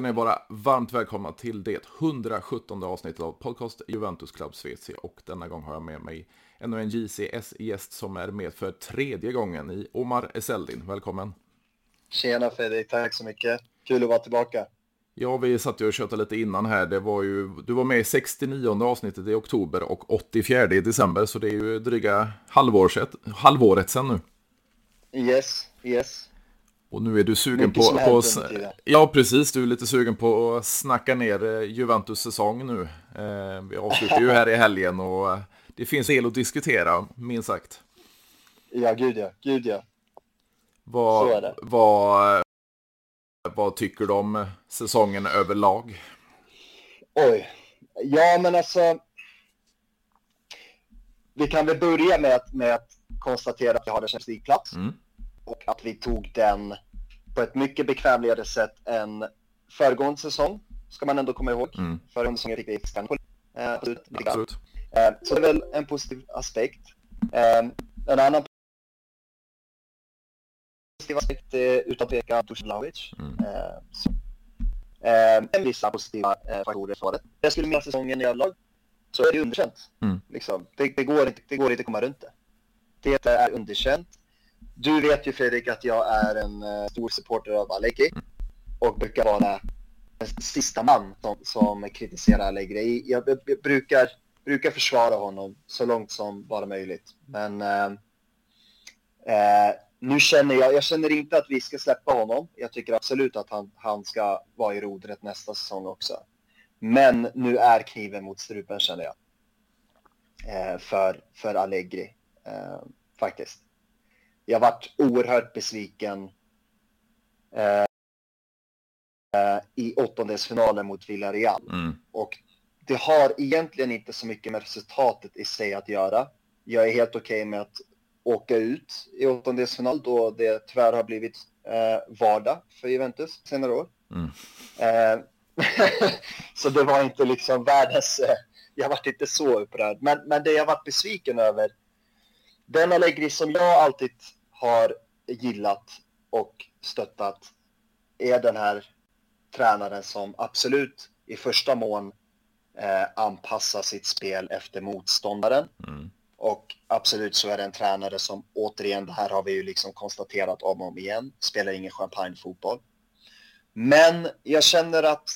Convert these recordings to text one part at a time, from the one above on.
Ska ni vara varmt välkomna till det 117 avsnittet av podcast Juventus Club Svezia och denna gång har jag med mig ännu en JCS-gäst som är med för tredje gången i Omar Eseldin. Välkommen! Tjena Fredrik, tack så mycket. Kul att vara tillbaka. Ja, vi satt ju och tjötade lite innan här. Det var ju, du var med i 69 avsnittet i oktober och 84 i december, så det är ju dryga halvåret, halvåret sedan nu. Yes, yes. Och nu är du sugen Mycket på... på ja, precis. Du är lite sugen på att snacka ner eh, Juventus säsong nu. Eh, vi avslutar ju här i helgen och eh, det finns el att diskutera, minst sagt. Ja, gud ja. Gud ja. Vad, Så är det. Vad, vad tycker du om säsongen överlag? Oj. Ja, men alltså. Vi kan väl börja med att, med att konstatera att vi har en Champions League-plats. Mm och att vi tog den på ett mycket bekvämligare sätt än föregående säsong, ska man ändå komma ihåg. Mm. Föregående säsong fick vi extern på eh, absolut. Eh, så det är väl en positiv aspekt. Eh, en annan positiv aspekt är utan tvekan Dusan Vlahovic. Mm. Eh, eh, vissa positiva eh, faktorer för det. Jag skulle mena säsongen i överlag så är det underkänt. Mm. Liksom. Det, det, går inte, det går inte att komma runt det. Det är underkänt. Du vet ju Fredrik att jag är en uh, stor supporter av Allegri mm. och brukar vara den sista man som, som kritiserar Allegri. Jag, jag, jag, brukar, brukar försvara honom så långt som bara möjligt. Men uh, uh, nu känner jag, jag känner inte att vi ska släppa honom. Jag tycker absolut att han, han ska vara i rodret nästa säsong också. Men nu är kniven mot strupen känner jag. för, för Allegri, faktiskt jag varit oerhört besviken eh, i åttondelsfinalen mot Villarreal. Mm. Och det har egentligen inte så mycket med resultatet i sig att göra. Jag är helt okej okay med att åka ut i åttondelsfinal då det tyvärr har blivit eh, vardag för Juventus senare år. Mm. Eh, så det var inte liksom världens... Eh, jag varit inte så upprörd. Men, men det jag varit besviken över, den Allegri som jag alltid har gillat och stöttat är den här tränaren som absolut i första mån eh, anpassar sitt spel efter motståndaren. Mm. Och absolut så är det en tränare som återigen, det här har vi ju liksom konstaterat om och om igen, spelar ingen champagnefotboll. Men jag känner att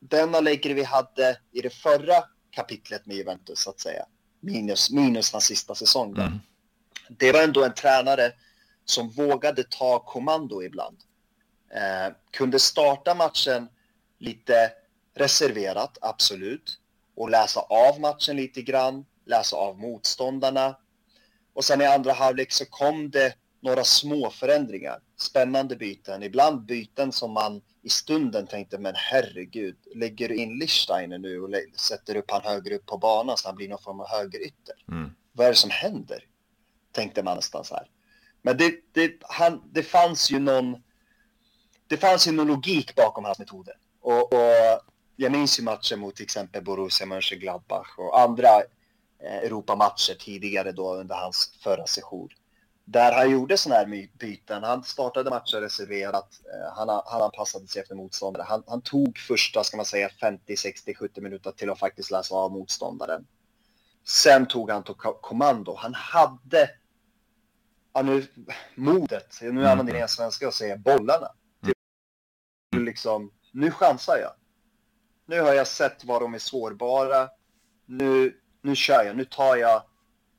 den Allegri vi hade i det förra kapitlet med Juventus så att säga, minus, minus hans sista säsong mm det var ändå en tränare som vågade ta kommando ibland. Eh, kunde starta matchen lite reserverat, absolut. Och läsa av matchen lite grann, läsa av motståndarna. Och sen i andra halvlek så kom det några små förändringar. Spännande byten, ibland byten som man i stunden tänkte, men herregud, lägger du in Lichsteiner nu och sätter upp han högre upp på banan så han blir någon form av högerytter? Mm. Vad är det som händer? tänkte man nästan så här. Men det, det, han, det fanns ju någon det fanns ju någon logik bakom hans metoder. Och, och jag minns ju matcher mot till exempel Borussia Mönchengladbach och andra eh, Europamatcher tidigare då under hans förra sejour. Där han gjorde sådana här byten. Han startade matcher reserverat. Eh, han, han anpassade sig efter motståndare. Han, han, tog första, ska man säga, 50, 60, 70 minuter till att faktiskt läsa av motståndaren. Sen tog han tog kommando. Han hade ja, nu, modet, nu mm. använder jag svenska och säger bollarna. Mm. Liksom, nu chansar jag. Nu har jag sett var de är sårbara. Nu, nu kör jag. Nu tar jag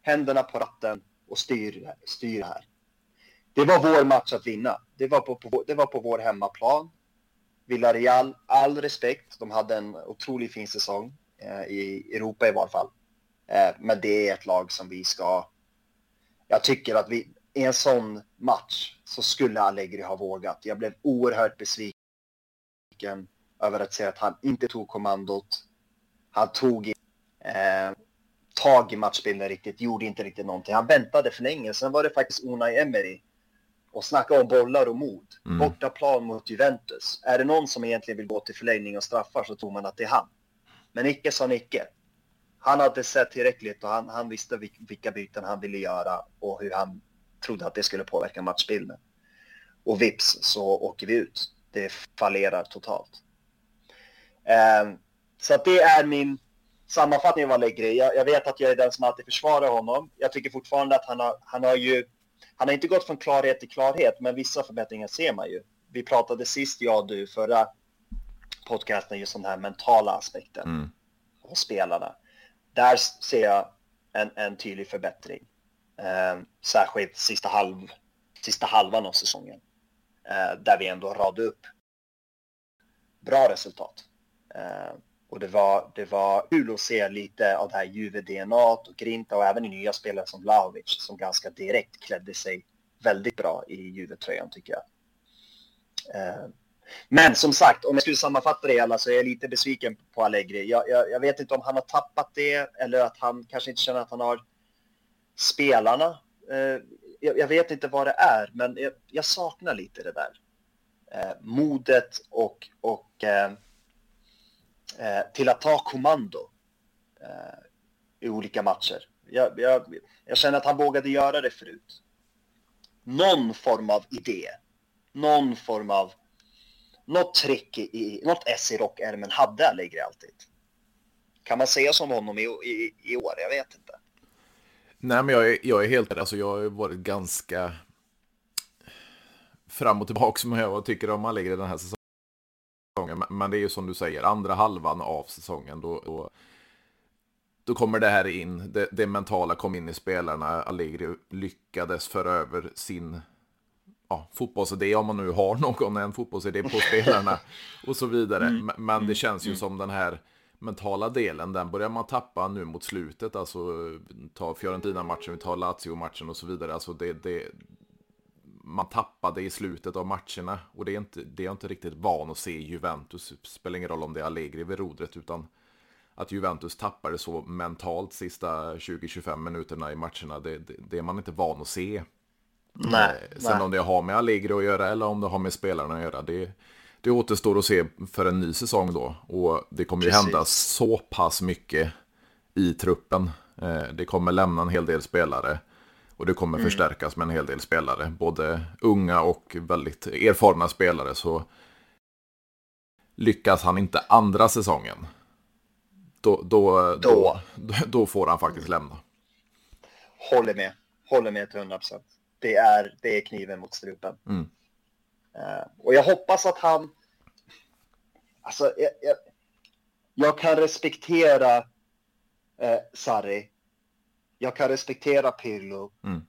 händerna på ratten och styr, styr här. Det var vår match att vinna. Det var på, på, det var på vår hemmaplan. Villarreal, all respekt. De hade en otroligt fin säsong eh, i Europa i varje fall. Eh, men det är ett lag som vi ska... Jag tycker att vi, i en sån match så skulle Allegri ha vågat. Jag blev oerhört besviken över att se att han inte tog kommandot. Han tog eh, tag i matchbilden riktigt, gjorde inte riktigt någonting. Han väntade för länge. Sen var det faktiskt Unai Emery. Och snacka om bollar och mod. Mm. Bortaplan mot Juventus. Är det någon som egentligen vill gå till förlängning och straffar så tror man att det är han. Men icke sa Nicke. Han hade sett tillräckligt och han, han visste vilka byten han ville göra och hur han trodde att det skulle påverka matchbilden. Och vips så åker vi ut. det fallerar totalt. Eh, så att det är min sammanfattning av Allegri. Jag, jag vet att jag är den som alltid försvarar honom. Jag tycker fortfarande att han har, han har ju, han har inte gått från klarhet till klarhet, men vissa förbättringar ser man ju. Vi pratade sist, jag och du, förra podcasten, just om den här mentala aspekten mm. av spelarna. Där ser jag en, en tydlig förbättring. Eh, särskilt sista, halv, sista halvan av säsongen. Eh, där vi ändå radade upp bra resultat. Eh, och det var, det var kul att se lite av det här Juve-DNA och Grinta och även i nya spelare som Vlahovic som ganska direkt klädde sig väldigt bra i Juve-tröjan tycker jag. Eh, men som sagt, om jag skulle sammanfatta det hela så är jag lite besviken på Allegri. Jag, jag, jag, vet inte om han har tappat det eller att han kanske inte känner att han har spelarna. Eh, jag, jag vet inte vad det är, men jag, saknar lite det där. Eh, modet och, och Eh, till att ta kommando eh, i olika matcher. Jag, jag, jag känner att han vågade göra det förut. Någon form av idé. Någon form av något trick i, något S i rockärmen hade Allegri alltid. Kan man säga som honom i, i, i år? Jag vet inte. Nej, men jag är, jag är helt alltså jag har varit ganska fram och tillbaka med vad jag tycker om Allegri den här säsongen. Men det är ju som du säger, andra halvan av säsongen då, då, då kommer det här in, det, det mentala kom in i spelarna. Allegri lyckades föra över sin ja, fotbollsidé, om man nu har någon, en fotbollsidé på spelarna och så vidare. Mm. Men det mm. känns ju mm. som den här mentala delen, den börjar man tappa nu mot slutet. Alltså ta Fiorentina-matchen, vi tar Lazio-matchen och så vidare. Alltså det, det, man tappade i slutet av matcherna och det är, inte, det är jag inte riktigt van att se i Juventus. Det spelar ingen roll om det är Allegri vid rodret utan att Juventus tappar det så mentalt sista 20-25 minuterna i matcherna. Det, det, det, är man inte van att se. Nej, Sen nej. om det har med Allegri att göra eller om det har med spelarna att göra, det, det återstår att se för en ny säsong då. Och det kommer ju hända så pass mycket i truppen. Eh, det kommer lämna en hel del spelare. Och det kommer mm. förstärkas med en hel del spelare. Både unga och väldigt erfarna spelare. Så lyckas han inte andra säsongen. Då, då, då. då, då får han faktiskt lämna. Håller med. Håller med till 100 procent det är, det är kniven mot strupen. Mm. Uh, och jag hoppas att han... Alltså, jag, jag, jag kan respektera uh, Sarri. Jag kan respektera Pirlo. Mm.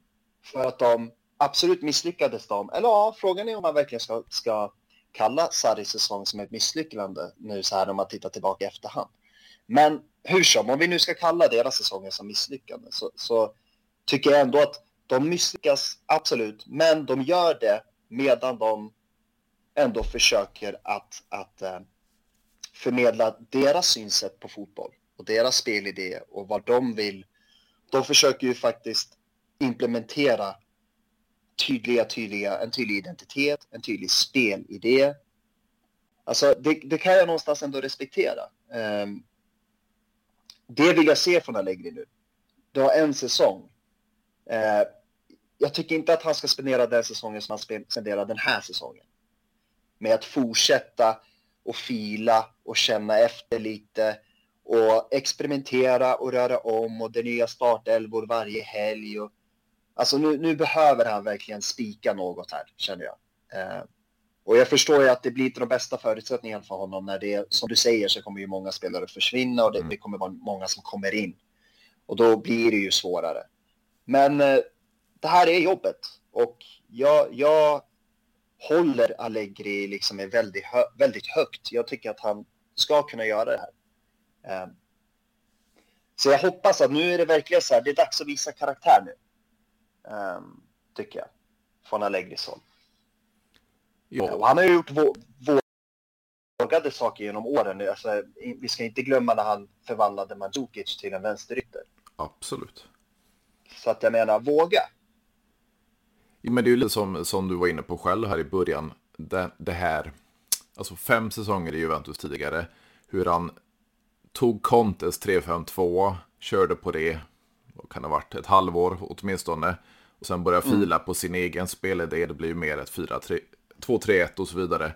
För att de absolut misslyckades de. Eller ja, frågan är om man verkligen ska, ska kalla Sarris säsong som ett misslyckande nu så här om man tittar tillbaka i efterhand. Men hur som, om vi nu ska kalla deras säsonger som misslyckande så, så tycker jag ändå att de misslyckas absolut, men de gör det medan de ändå försöker att, att uh, förmedla deras synsätt på fotboll och deras spelidé och vad de vill. De försöker ju faktiskt implementera tydliga, tydliga, en tydlig identitet, en tydlig spelidé. Alltså det, det kan jag någonstans ändå respektera. Um, det vill jag se från Allegri nu. Du har en säsong. Uh, jag tycker inte att han ska spendera den säsongen som han spenderar den här säsongen. Med att fortsätta och fila och känna efter lite och experimentera och röra om och det nya startelvor varje helg. Och, alltså nu, nu behöver han verkligen spika något här, känner jag. Eh, och jag förstår ju att det blir inte de bästa förutsättningarna för honom när det, som du säger, så kommer ju många spelare försvinna och det, mm. det kommer vara många som kommer in. Och då blir det ju svårare. Men eh, det här är jobbet och jag, jag håller Allegri liksom väldigt, hö väldigt högt. Jag tycker att han ska kunna göra det här. Um, så jag hoppas att nu är det verkligen så här, det är dags att visa karaktär nu. Um, tycker jag. Från Allegris håll. Och han har ju gjort vågade saker genom åren. Alltså, vi ska inte glömma när han förvandlade Mandzukic till en vänsterytter. Absolut. Så att jag menar, våga. Men det är ju lite som, som du var inne på själv här i början. Det, det här, alltså fem säsonger i Juventus tidigare. Hur han tog Contes 3-5-2, körde på det, vad kan det ha varit, ett halvår åtminstone. Och sen började mm. fila på sin egen spelidé, det blir mer ett 2-3-1 och så vidare.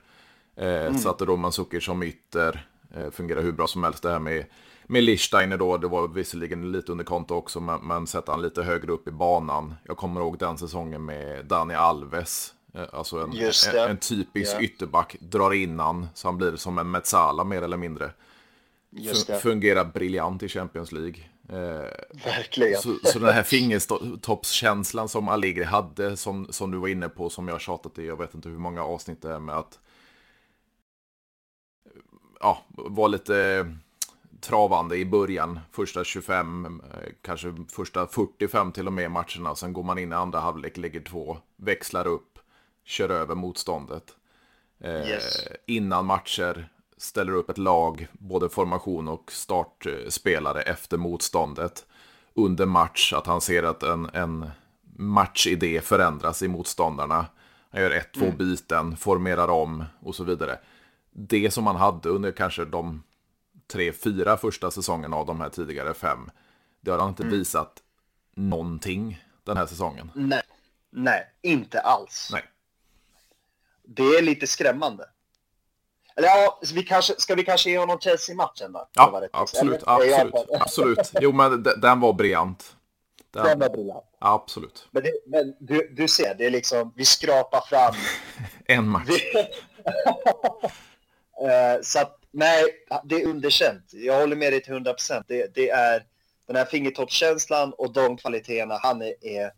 Eh, mm. Satte då Mandzukic som ytter. Eh, fungerar hur bra som helst det här med, med Lichsteiner då. Det var visserligen lite under konto också, men, men sätta han lite högre upp i banan. Jag kommer ihåg den säsongen med Dani Alves. Eh, alltså en, en, en, typisk yeah. ytterback, drar innan så han blir som en Metsala mer eller mindre. Fungerar briljant i Champions League. Eh, Verkligen. Så, så den här fingertoppskänslan som Allegri hade, som, som du var inne på, som jag tjatat i, jag vet inte hur många avsnitt det är med att ja, var lite travande i början, första 25, kanske första 45 till och med matcherna. Sen går man in i andra halvlek, lägger två, växlar upp, kör över motståndet. Eh, yes. Innan matcher ställer upp ett lag, både formation och startspelare efter motståndet. Under match, att han ser att en, en matchidé förändras i motståndarna. Han gör ett, två mm. byten, formerar om och så vidare. Det som han hade under kanske de tre, fyra första säsongerna av de här tidigare fem, det har han inte mm. visat någonting den här säsongen. Nej, nej, inte alls. Nej. Det är lite skrämmande. Eller ja, vi kanske, ska vi kanske ge honom Chelsea-matchen då? Ja, absolut, absolut, absolut. Jo, men den var briljant. Den, den var briljant. Absolut. Men, det, men du, du ser, det är liksom, vi skrapar fram... en match. uh, så att, nej, det är underkänt. Jag håller med dig till 100 procent. Det, det är den här fingertoppskänslan och de kvaliteterna han är, är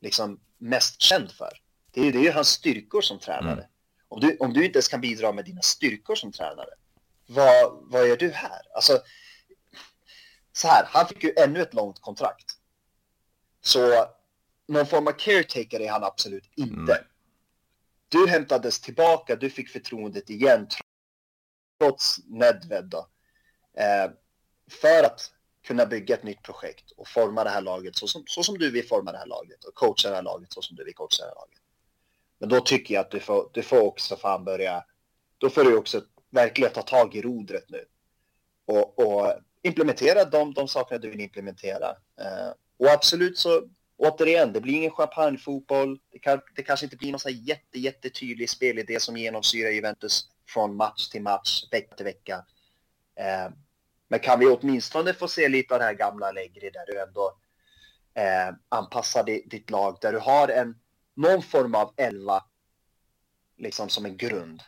liksom mest känd för. Det är, det är ju hans styrkor som tränare. Mm. Om du, om du inte ens kan bidra med dina styrkor som tränare, vad, vad gör du här? Alltså, så här, han fick ju ännu ett långt kontrakt. Så någon form av caretaker är han absolut inte. Mm. Du hämtades tillbaka, du fick förtroendet igen, trots Nedved då. Eh, för att kunna bygga ett nytt projekt och forma det här laget så som, så som du vill forma det här laget och coacha det här laget så som du vill coacha det här laget. Men då tycker jag att du får, du får också fan börja, då får du också verkligen ta tag i rodret nu. Och, och implementera de, de sakerna du vill implementera. Uh, och absolut så, återigen, det blir ingen champagnefotboll. Det, kan, det kanske inte blir någon så jätte, jättetydlig spelidé som genomsyrar Juventus från match till match, vecka till vecka. Eh, men kan vi åtminstone få se lite av det här gamla Allegri där du ändå eh, anpassar ditt lag, där du har en någon form av elva liksom som en grund.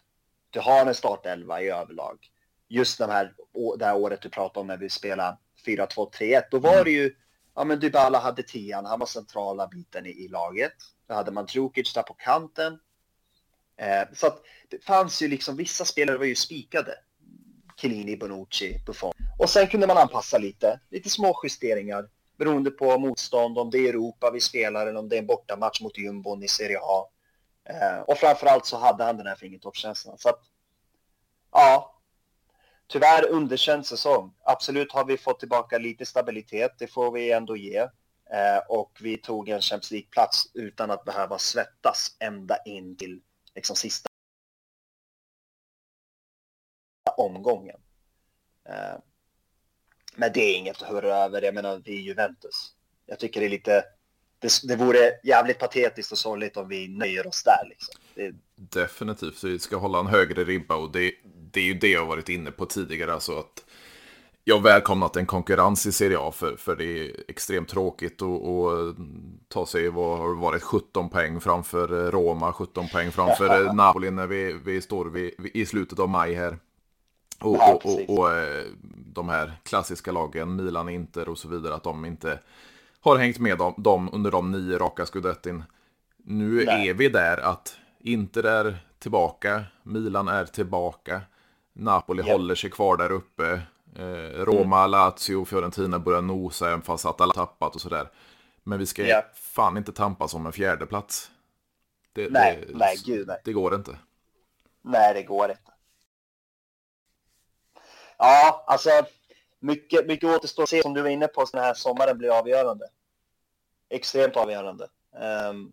Du har en startelva i överlag. Just den här, det här året du pratade om när vi spelade 4-2-3-1, då var det ju, ja men Dybala hade tian, han var centrala biten i, i laget. Då hade man Djukic där på kanten. Eh, så att det fanns ju liksom, vissa spelare var ju spikade. Chiellini, Bonucci, Buffon. Och sen kunde man anpassa lite, lite små justeringar beroende på motstånd, om det är Europa vi spelar eller om det är en bortamatch mot jumbon i Serie A. Eh, och framförallt så hade han den här fingertoppskänslan. Så att, ja, tyvärr underkänd säsong. Absolut har vi fått tillbaka lite stabilitet, det får vi ändå ge. Eh, och vi tog en Champions League-plats utan att behöva svettas ända in till liksom, sista omgången. Eh, men det är inget att höra över. Jag menar, vi är Juventus. Jag tycker det är lite... Det, det vore jävligt patetiskt och sorgligt om vi nöjer oss där. Liksom. Det... Definitivt, vi ska hålla en högre ribba och det, det är ju det jag varit inne på tidigare. Alltså att jag välkomnat en konkurrens i Serie A för, för det är extremt tråkigt att ta sig, vad har varit, 17 poäng framför Roma, 17 poäng framför Napoli när vi, vi står vid, i slutet av maj här. Och, ja, och, och, och, eh, de här klassiska lagen, Milan, Inter och så vidare, att de inte har hängt med dem, dem under de nio raka scudettin. Nu Nej. är vi där att Inter är tillbaka, Milan är tillbaka, Napoli yep. håller sig kvar där uppe, eh, Roma, mm. Lazio, Fiorentina börjar nosa även fast att alla tappat och sådär. Men vi ska yep. fan inte tampas om en fjärde plats. Det, nej, det, nej, gud nej. Det går inte. Nej, det går inte. Ja, alltså mycket, mycket återstår att se som du var inne på, så den här sommaren blir avgörande. Extremt avgörande. Um,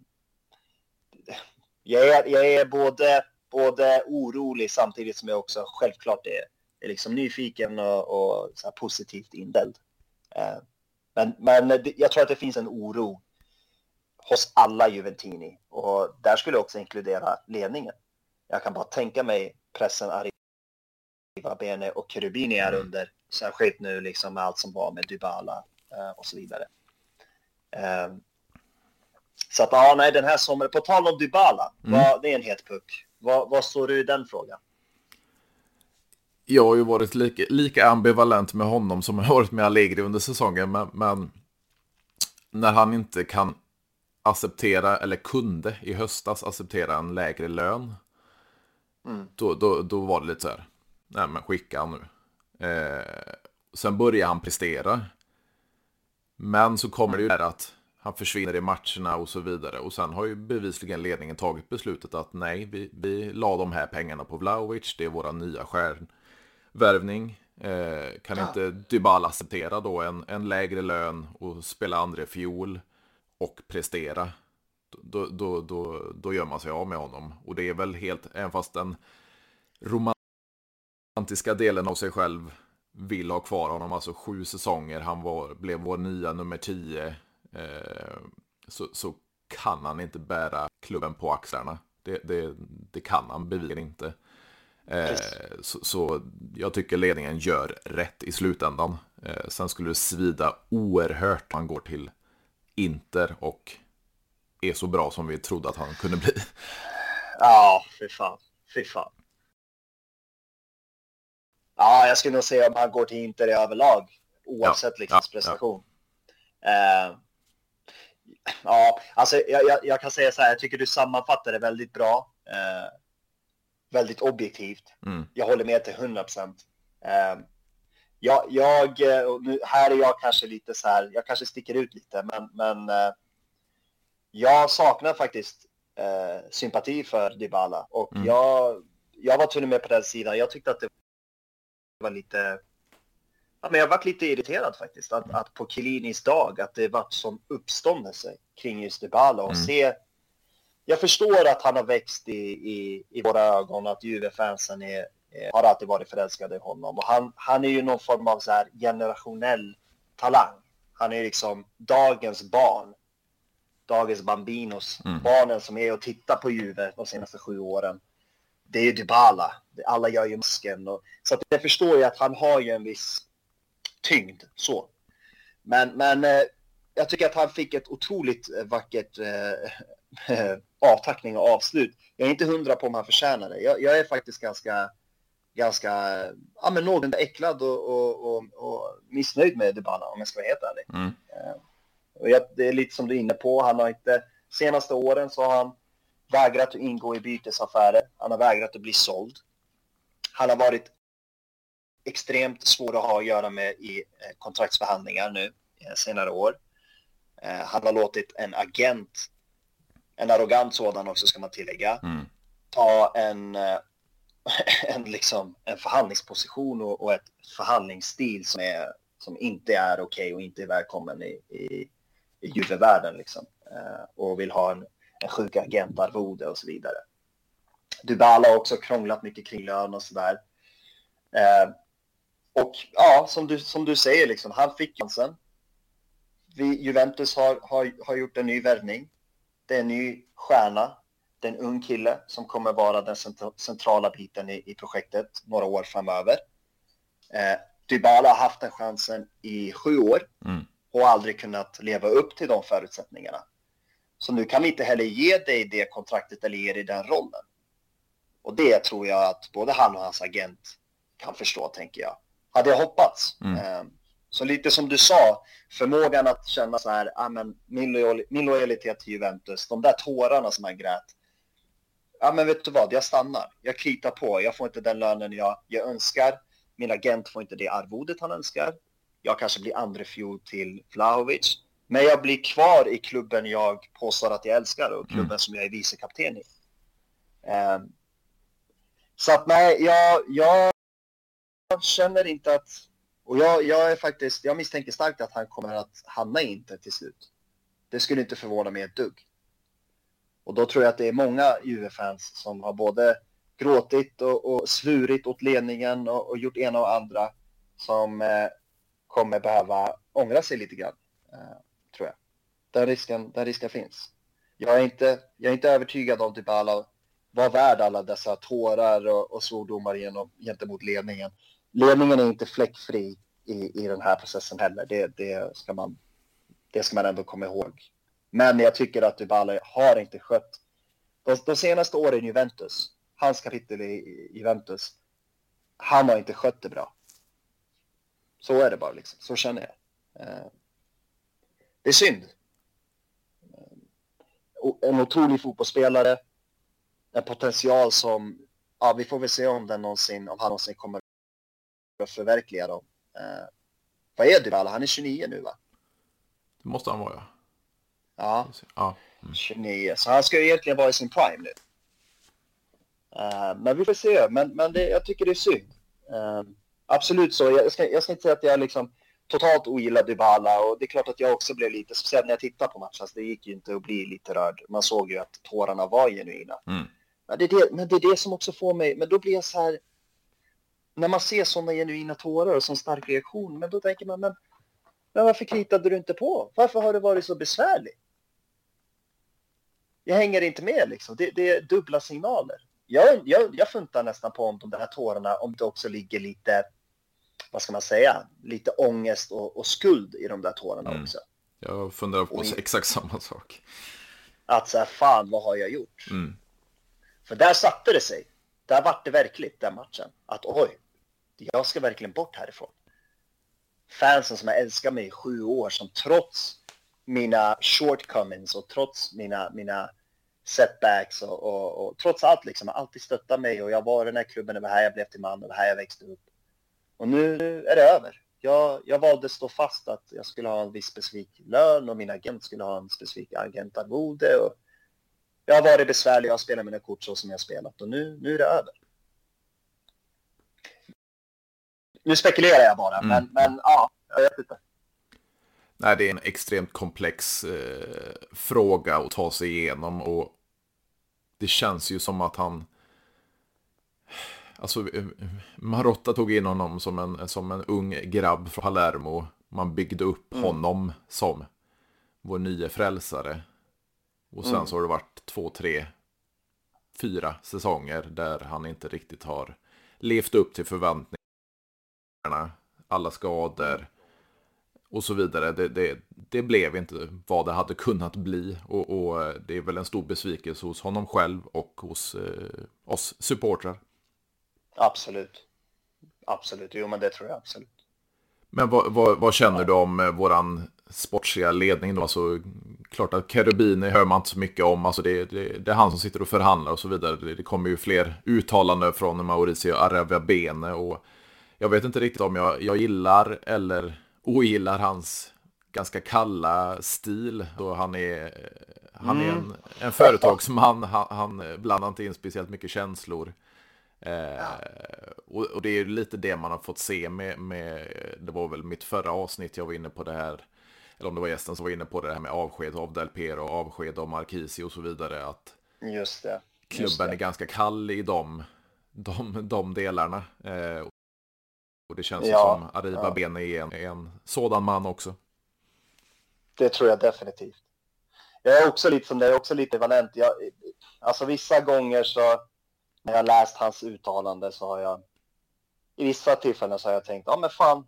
jag, är, jag är både, både orolig samtidigt som jag också självklart är, är liksom nyfiken och, och så positivt inställd. Uh, men, men jag tror att det finns en oro hos alla Juventini och där skulle jag också inkludera ledningen. Jag kan bara tänka mig pressen Arriva Bene och Cherubini är mm. under. Särskilt nu liksom med allt som var med Dybala uh, och så vidare. Um, så att ja, nej, den här sommaren, på tal om Dybala, mm. vad, det är en het puck. Vad, vad står du i den frågan? Jag har ju varit lika, lika ambivalent med honom som jag har varit med Allegri under säsongen, men, men när han inte kan acceptera, eller kunde i höstas acceptera en lägre lön, mm. då, då, då var det lite så här, nej men skicka nu. Eh, sen börjar han prestera. Men så kommer det ju där att han försvinner i matcherna och så vidare. Och sen har ju bevisligen ledningen tagit beslutet att nej, vi, vi la de här pengarna på Vlaovic, det är våra nya stjärnvärvning. Eh, kan ja. inte Dybala acceptera då en, en lägre lön och spela andra fiol och prestera? Då, då, då, då gör man sig av med honom. Och det är väl helt, även fast den romantiska delen av sig själv vill ha kvar honom, alltså sju säsonger, han var, blev vår nya nummer tio Eh, så, så kan han inte bära klubben på axlarna. Det, det, det kan han bevisligen inte. Eh, så, så, jag tycker ledningen gör rätt i slutändan. Eh, sen skulle det svida oerhört om han går till Inter och är så bra som vi trodde att han kunde bli. Ja, fy fan. Fy fan. Ja, jag skulle nog säga om han går till Inter i överlag, oavsett ja, liksom ja, prestation. Ja. Eh, Ja, alltså jag, jag, jag, kan säga så här, jag tycker du sammanfattar det väldigt bra. Eh, väldigt objektivt. Mm. Jag håller med till 100 procent. Eh, jag, jag, nu, här är jag kanske lite så här, jag kanske sticker ut lite, men, men jag saknar faktiskt sympati för Dybala och mm. jag, jag var till och med på den sidan. Jag tyckte att det var lite Ja, men jag varit lite irriterad faktiskt att, att på Kilinis dag att det varit som uppståndelse kring just Dybala och mm. se. Jag förstår att han har växt i, i, i våra ögon, att Juve-fansen är, har alltid varit förälskade i honom och han, han är ju någon form av så här generationell talang. Han är liksom dagens barn, dagens bambinos, mm. barnen som är och tittar på Juve de senaste sju åren. Det är ju Dybala, alla gör ju masken och så att jag förstår ju att han har ju en viss tyngd så. Men, men eh, jag tycker att han fick ett otroligt eh, vackert eh, avtackning och avslut. Jag är inte hundra på om han förtjänar det. Jag, jag är faktiskt ganska, ganska, ja men någorlunda äcklad och, och, och, och, missnöjd med Dybala om jag ska vara helt ärlig. Mm. Eh, och jag, det är lite som du är inne på, han har inte, senaste åren så har han vägrat att ingå i bytesaffärer, han har vägrat att bli såld. Han har varit extremt svår att ha att göra med i eh, kontraktsförhandlingar nu eh, senare år. Eh, han har låtit en agent, en arrogant sådan också ska man tillägga, mm. ta en, en, liksom, en förhandlingsposition och, och ett förhandlingsstil som, är, som inte är okej okay och inte är välkommen i, i, i Juve-världen liksom. och vill ha en, en sjuk agentarvode och så vidare. Dybala har också krånglat mycket kring lön och sådär. Och ja, som du, som du säger, liksom, han fick chansen. Vi, Juventus har, har, har gjort en ny värvning. Det är en ny stjärna. Det är en ung kille som kommer vara den centrala biten i, i projektet några år framöver. Eh, Dybala har haft den chansen i sju år mm. och aldrig kunnat leva upp till de förutsättningarna. Så nu kan vi inte heller ge dig det kontraktet eller ge dig den rollen. Och det tror jag att både han och hans agent kan förstå, tänker jag hade jag hoppats. Mm. Ehm, så lite som du sa, förmågan att känna så här, ah, men min, lojal, min lojalitet till Juventus, de där tårarna som han grät. Ja, men vet du vad, jag stannar. Jag kritar på. Jag får inte den lönen jag, jag önskar. Min agent får inte det arvodet han önskar. Jag kanske blir andra fjol till Vlahovic. Men jag blir kvar i klubben jag påstår att jag älskar och klubben mm. som jag är vicekapten i. Um, så att nej, jag, jag känner inte att... Och jag, jag är faktiskt, jag misstänker starkt att han kommer att hamna i Inter till slut. Det skulle inte förvåna mig ett dugg. Och då tror jag att det är många Juve-fans som har både gråtit och, och svurit åt ledningen och, och gjort ena och andra som eh, kommer behöva ångra sig lite grann, eh. Den risken, den risken finns. Jag är inte, jag är inte övertygad om typ Dybala var värd alla dessa tårar och, och svordomar genom, gentemot ledningen. Ledningen är inte fläckfri i, i den här processen heller. Det, det, ska man, det ska man ändå komma ihåg. Men jag tycker att typ Dybala har inte skött de, de senaste åren i Juventus, hans kapitel i Juventus, han har inte skött det bra. Så är det bara liksom, så känner jag. Eh, det är synd. En otrolig fotbollsspelare, en potential som, ja vi får väl se om den någonsin, om han någonsin kommer att förverkliga dem. Eh, vad är Dybala? Han är 29 nu va? Det måste han vara ja. Ja. ja. Mm. 29, så han ska ju egentligen vara i sin prime nu. Uh, men vi får se, men, men det, jag tycker det är synd. Uh, absolut så, jag ska, jag ska inte säga att jag liksom totalt ogillar Dybala och det är klart att jag också blev lite, speciellt när jag tittar på matchen, alltså det gick ju inte att bli lite rörd. Man såg ju att tårarna var genuina. Mm. Men, det är det, men det är det som också får mig, men då blir jag så här, när man ser sådana genuina tårar och sån stark reaktion, men då tänker man, men, men varför kritade du inte på? Varför har du varit så besvärlig? Jag hänger inte med liksom. Det, det är dubbla signaler. Jag, jag, jag funtar nästan på om de där tårarna, om det också ligger lite, vad ska man säga, lite ångest och, och skuld i de där tårarna mm. också. Jag funderar på och, exakt samma sak. Att så här, fan vad har jag gjort? Mm. För där satte det sig. Där vart det verkligt, den matchen. Att oj, jag ska verkligen bort härifrån. Fansen som har älskat mig i sju år, som trots mina shortcomings och trots mina, mina setbacks och, och, och trots allt liksom, har alltid stöttat mig och jag var i den här klubben, det var här jag blev till man och det här jag växte upp. Och nu är det över. Jag, jag valde att stå fast att jag skulle ha en viss specifik lön och min agent skulle ha en specifik agentarvode. Och jag har varit besvärlig, jag har spelat mina kort så som jag spelat och nu, nu är det över. Nu spekulerar jag bara, mm. men, men ja, jag vet inte. Nej, det är en extremt komplex eh, fråga att ta sig igenom och det känns ju som att han... Alltså, eh, Marotta tog in honom som en, som en ung grabb från Palermo. Man byggde upp mm. honom som vår nya frälsare. Och sen mm. så har det varit två, tre, fyra säsonger där han inte riktigt har levt upp till förväntningarna. Alla skador och så vidare. Det, det, det, blev inte vad det hade kunnat bli och, och, det är väl en stor besvikelse hos honom själv och hos eh, oss supportrar. Absolut. Absolut, jo men det tror jag absolut. Men vad, vad, vad känner du om eh, våran sportsliga ledning då? Alltså, klart att Cherubini hör man inte så mycket om. Alltså det, det, det är han som sitter och förhandlar och så vidare. Det, det kommer ju fler uttalanden från Mauricio Arevabene och jag vet inte riktigt om jag, jag gillar eller ogillar hans ganska kalla stil. Då han är, han är en, mm. en företagsman, han, han blandar inte in speciellt mycket känslor. Eh, och, och, det är lite det man har fått se med, med, det var väl mitt förra avsnitt jag var inne på det här, eller om det var gästen som var inne på det här med avsked av Del Piero, avsked av Marquisi och så vidare. Att Just det. Just klubben det. är ganska kall i de, de, de delarna. Eh, och det känns ja, som Arriba ja. Bene är en, en sådan man också. Det tror jag definitivt. Jag är också lite som är också lite valent. Jag, alltså vissa gånger så när jag läst hans uttalande så har jag i vissa tillfällen så har jag tänkt, ja men fan,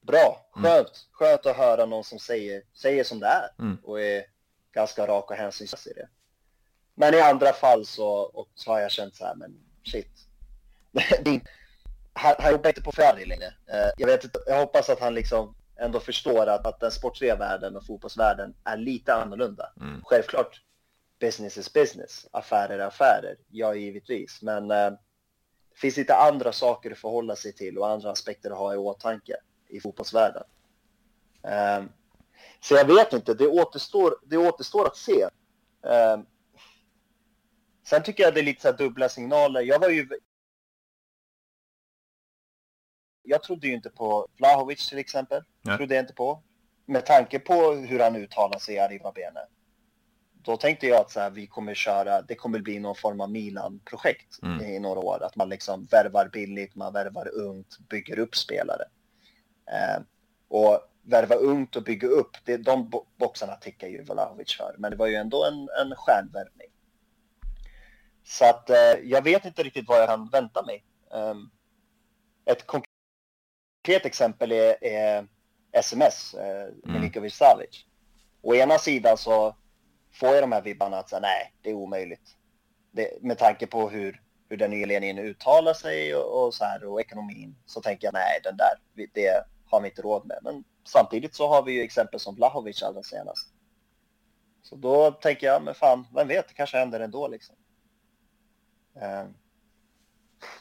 bra, mm. skönt, mm. skönt att höra någon som säger, säger som det är mm. och är ganska rak och hänsynslös i det. Men i andra fall så, och, så har jag känt så här, men shit, han, han jobbar inte på Ferrari längre. Eh, jag, vet, jag hoppas att han liksom ändå förstår att, att den sportsliga världen och fotbollsvärlden är lite annorlunda. Mm. Självklart, business is business, affärer är affärer, ja givetvis, men eh, det finns lite andra saker att förhålla sig till och andra aspekter att ha i åtanke i fotbollsvärlden. Eh, så jag vet inte, det återstår, det återstår att se. Eh, sen tycker jag det är lite så dubbla signaler. Jag var ju jag trodde ju inte på Vlahovic till exempel. Nej. Trodde jag inte på. Med tanke på hur han uttalar sig i Arriva Bene. Då tänkte jag att så här, vi kommer köra, det kommer bli någon form av Milan-projekt mm. i några år. Att man liksom värvar billigt, man värvar ungt, bygger upp spelare. Eh, och värva ungt och bygga upp, det, de boxarna tickar ju Vlahovic för. Men det var ju ändå en, en stjärnvärvning. Så att eh, jag vet inte riktigt vad jag kan vänta mig. Um, ett konkret exempel är, är SMS, eh, mm. Milinkovic Savic. Å ena sidan så får jag de här vibbarna att säga nej, det är omöjligt. Det, med tanke på hur, hur den nya ledningen uttalar sig och, och, så här och ekonomin så tänker jag nej, den där, det har vi inte råd med. Men samtidigt så har vi ju exempel som Vlahovic allra senast. Så då tänker jag, men fan, vem vet, det kanske händer ändå liksom. Uh,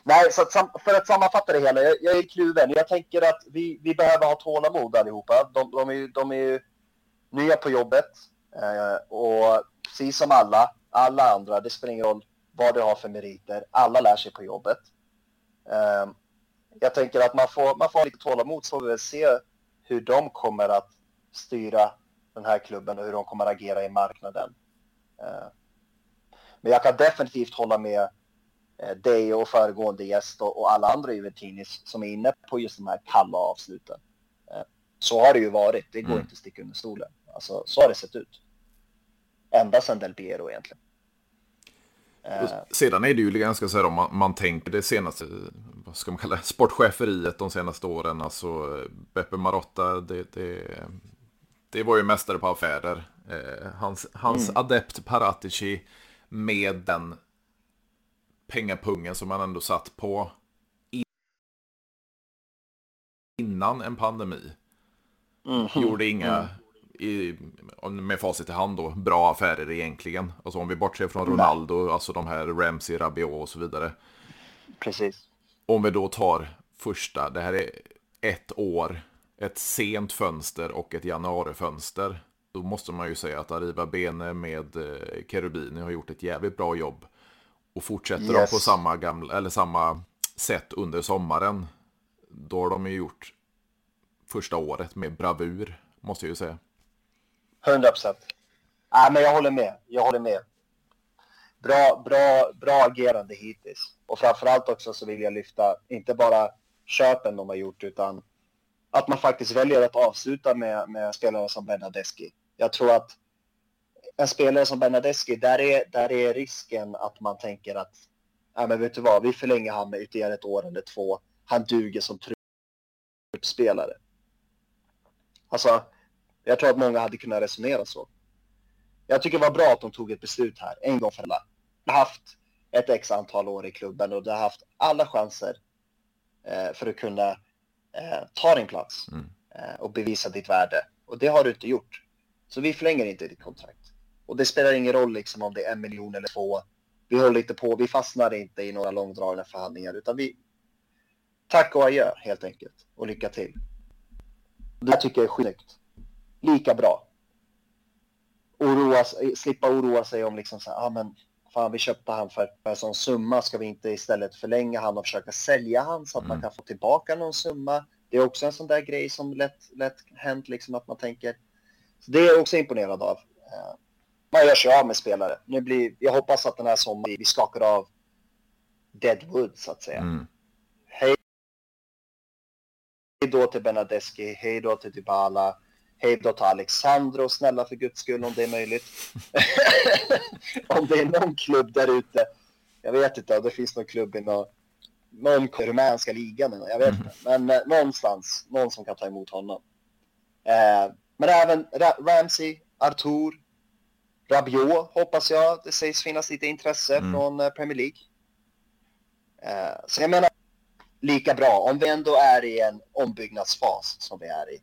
nej, så att, för att sammanfatta det hela, jag, jag är kluven. Jag tänker att vi, vi behöver ha tålamod allihopa. De, de, är, de är ju nya på jobbet och precis som alla, alla andra, det spelar ingen roll vad du har för meriter, alla lär sig på jobbet. Uh, jag tänker att man får, man får lite tålamod så får vi väl se hur de kommer att styra den här klubben och hur de kommer att agera i marknaden. Eh, men jag kan definitivt hålla med eh, dig och föregående gäst och alla andra Juventinis som är inne på just de här kalla avsluten. Eh, så har det ju varit, det går mm. inte att sticka under stolen. Alltså, så har det sett ut. Ända sedan Del Piero egentligen. Sedan är det ju ganska så här om man, man tänker det senaste, vad ska man kalla det, sportcheferiet de senaste åren. Alltså Beppe Marotta, det, det, det var ju mästare på affärer. Eh, hans hans mm. adept Paratici med den pengapungen som han ändå satt på innan en pandemi. Mm. Gjorde inga, mm. I, med facit i hand då, bra affärer egentligen. Alltså om vi bortser från Ronaldo, Nej. alltså de här Ramsey, Rabiot och så vidare. Precis. Om vi då tar första, det här är ett år ett sent fönster och ett januarifönster. Då måste man ju säga att Arriva Bene med eh, Cherubini har gjort ett jävligt bra jobb. Och fortsätter yes. de på samma, gamla, eller samma sätt under sommaren. Då har de ju gjort första året med bravur, måste jag ju säga. 100 procent. Ja, men jag håller med. Jag håller med. Bra, bra, bra agerande hittills. Och framförallt också så vill jag lyfta, inte bara köpen de har gjort, utan att man faktiskt väljer att avsluta med, med spelare som Bernadeschi. Jag tror att en spelare som Bernadeschi, där är, där är risken att man tänker att ja, men vet du vad, vi förlänger han med ytterligare ett år eller två. Han duger som truppspelare. Alltså, jag tror att många hade kunnat resonera så. Jag tycker det var bra att de tog ett beslut här, en gång för alla. De har haft ett x antal år i klubben och de har haft alla chanser eh, för att kunna eh, ta din plats mm. eh, och bevisa ditt värde. Och det har du inte gjort. Så vi förlänger inte ditt kontrakt. Och det spelar ingen roll liksom om det är en miljon eller två. Vi håller inte på, vi fastnar inte i några långdragna förhandlingar utan vi tack och adjö helt enkelt och lycka till. Det tycker jag är snyggt. Lika bra. Oroa, slippa oroa sig om liksom så här, ah, men fan vi köpte han för, en sån summa, ska vi inte istället förlänga han och försöka sälja han så att mm. man kan få tillbaka någon summa? Det är också en sån där grej som lätt, lätt hänt, liksom att man tänker. Så det är jag också imponerad av. Eh, man gör sig av med spelare. Nu blir, jag hoppas att den här sommaren vi skakar av Deadwood så att säga. Mm. Hej då till Benadeschi, hej då till Dybala Hej då till Alexandro, snälla för guds skull om det är möjligt. om det är någon klubb där ute. Jag vet inte om det finns någon klubb i någon, någon rumänska ligan. Jag vet mm. inte. Men eh, någonstans, någon som kan ta emot honom. Eh, men även Ra Ramsey, Artur, Rabiot hoppas jag. Det sägs finnas lite intresse mm. från eh, Premier League. Eh, så jag menar, lika bra om vi ändå är i en ombyggnadsfas som vi är i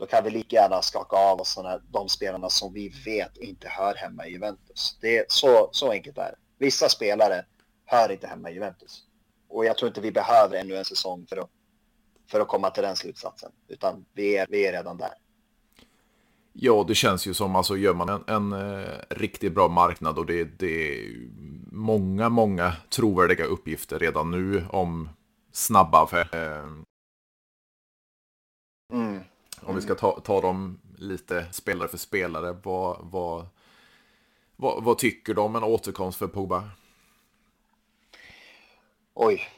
då kan vi lika gärna skaka av oss såna, de spelarna som vi vet inte hör hemma i Juventus. Det är så, så enkelt är det. Vissa spelare hör inte hemma i Juventus. Och jag tror inte vi behöver ännu en säsong för att, för att komma till den slutsatsen. Utan vi är, vi är redan där. Ja, det känns ju som, alltså gör man en, en eh, riktigt bra marknad och det, det är många, många trovärdiga uppgifter redan nu om snabba affärer. Mm. Om vi ska ta, ta dem lite spelare för spelare. Vad, vad, vad, vad tycker du om en återkomst för Pogba? Oj.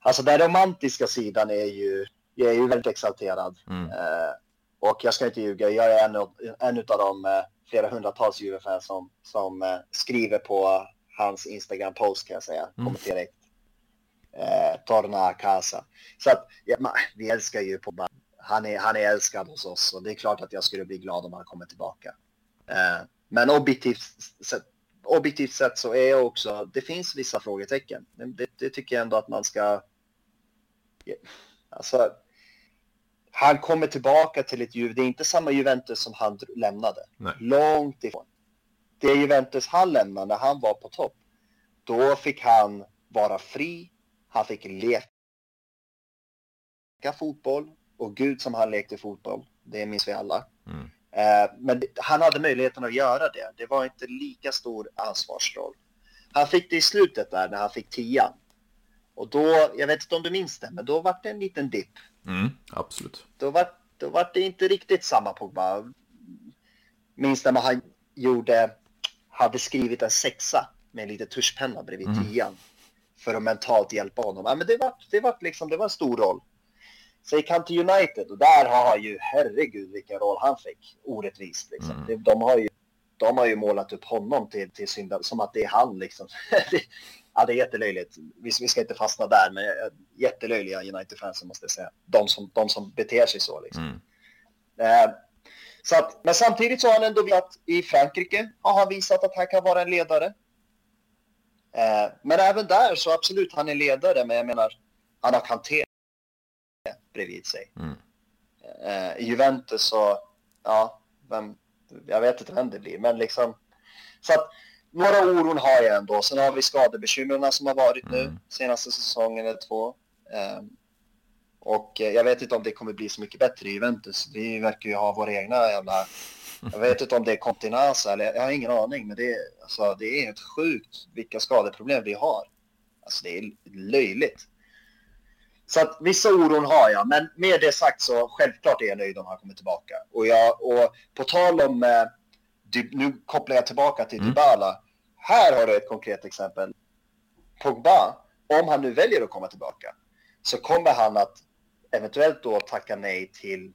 Alltså den romantiska sidan är ju, jag är ju väldigt exalterad. Mm. Eh, Och jag ska inte ljuga, jag är en, en av de eh, flera hundratals Juve-fans som, som eh, skriver på hans Instagram-post kan jag säga. Mm. Kommer direkt. Eh, Torna casa. Så att ja, man, vi älskar ju på han är, han är älskad hos oss och det är klart att jag skulle bli glad om han kommer tillbaka. Eh, men objektivt sett, objektivt sett så är jag också, det finns vissa frågetecken. Det, det tycker jag ändå att man ska... Alltså, han kommer tillbaka till ett Juve. Det är inte samma Juventus som han lämnade. Nej. Långt ifrån. Det Juventus han lämnade när han var på topp. Då fick han vara fri. Han fick leka fotboll. Och gud som han lekte fotboll. Det minns vi alla. Mm. Eh, men han hade möjligheten att göra det. Det var inte lika stor ansvarsroll. Han fick det i slutet där när han fick tian. Och då, jag vet inte om du minns det, men då var det en liten dipp. Mm, absolut. Då var, då var det inte riktigt samma Pogba. Minns när han gjorde, hade skrivit en sexa med en liten tuschpenna bredvid mm. tian. För att mentalt hjälpa honom. Ja, men det var, det var liksom, det var en stor roll. Så gick han till United och där har han ju, herregud vilken roll han fick. Orättvist liksom. Mm. De, har ju, de har ju målat upp honom till, till syndare, som att det är han liksom. ja, det är jättelöjligt. Vi, vi ska inte fastna där, men jättelöjliga United-fansen måste jag säga. De som, de som beter sig så liksom. Mm. Eh, så att, men samtidigt så har han ändå visat i Frankrike har han visat att han kan vara en ledare. Eh, men även där så absolut, han är ledare, men jag menar, han har Kanté bredvid sig. Mm. Eh, I Juventus så, ja, vem, jag vet inte vem det blir, men liksom. Så att några oron har jag ändå. Sen har vi skadebekymren som har varit nu mm. senaste säsongen eller två. Um, och eh, jag vet inte om det kommer bli så mycket bättre i Juventus. Vi verkar ju ha våra egna jävla... Jag vet inte om det är kontinensa eller jag har ingen aning. Men det är, alltså, det är helt sjukt vilka skadeproblem vi har. Alltså det är löjligt. Så att vissa oron har jag, men med det sagt så självklart är jag nöjd om han kommer tillbaka. Och, jag, och på tal om, eh, nu kopplar jag tillbaka till mm. Dybala. Här har du ett konkret exempel. Pogba, om han nu väljer att komma tillbaka, så kommer han att eventuellt då tacka nej till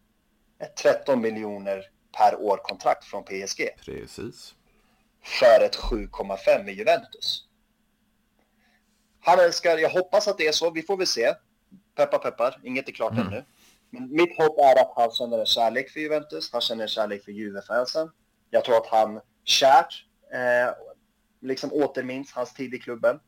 ett 13 miljoner per år kontrakt från PSG. Precis. För ett 7,5 i Juventus. Han älskar, jag hoppas att det är så, vi får väl se. Peppar peppar, inget är klart mm. ännu. Men mitt hopp är att han känner en kärlek för Juventus, han känner en kärlek för Juve-fansen. Jag tror att han kärt eh, liksom återminns hans tid i klubben.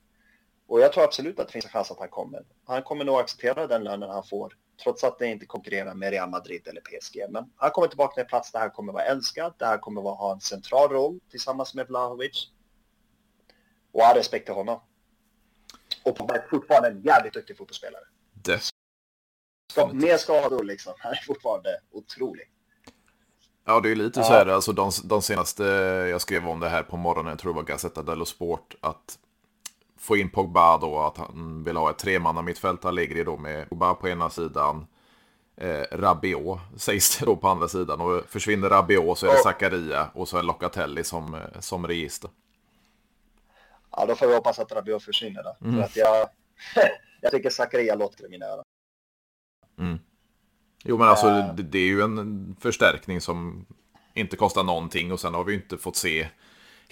Och jag tror absolut att det finns en chans att han kommer. Han kommer nog acceptera den lönen han får, trots att det inte konkurrerar med Real Madrid eller PSG. Men han kommer tillbaka till en plats där han kommer vara älskad, där han kommer ha en central roll tillsammans med Vlahovic. Och all respekt till honom. Och Pogba är fortfarande en jävligt duktig fotbollsspelare. Ska, mer skador liksom. Han är fortfarande otrolig. Ja, det är lite ja. så här, alltså de, de senaste, jag skrev om det här på morgonen, jag tror det var Gazzetta dello Sport, att få in Pogba då, att han vill ha ett tremanna mittfält Allegri då med Pogba på ena sidan, eh, Rabiot sägs det då på andra sidan. Och försvinner Rabiot så är det. Zakaria och så är Locatelli som, eh, som register. Ja, då får vi hoppas att Rabiot försvinner då. Mm. För att jag, jag tycker Zakaria låter i mina öron. Mm. Jo, men alltså uh, det, det, är ju en förstärkning som inte kostar någonting och sen har vi inte fått se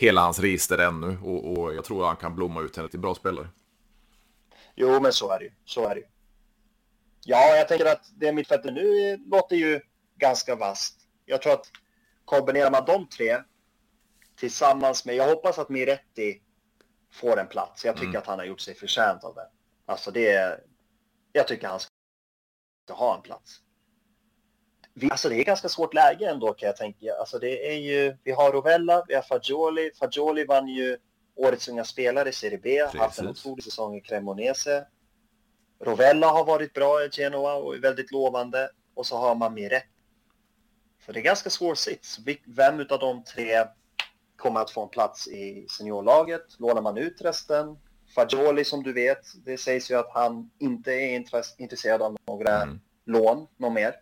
hela hans register ännu och, och jag tror att han kan blomma ut till bra spelare. Jo, men så är det ju. Så är det. Ja, jag tänker att det mittfältet nu låter ju ganska vasst. Jag tror att kombinerar man de tre tillsammans med, jag hoppas att Miretti får en plats. Jag tycker mm. att han har gjort sig förtjänt av det. Alltså det är, jag tycker han ska ha en plats vi, alltså det är ganska svårt läge ändå kan jag tänka. Alltså det är ju, vi har Rovella, vi har Fagioli. Fagioli vann ju Årets unga spelare i Serie B, Precis. haft en otrolig säsong i Cremonese. Rovella har varit bra i Genoa och är väldigt lovande. Och så har man Miret. Så det är ganska svår sits. Vem av de tre kommer att få en plats i seniorlaget? Lånar man ut resten? Fagioli som du vet, det sägs ju att han inte är intresserad av några mm. lån, något mer.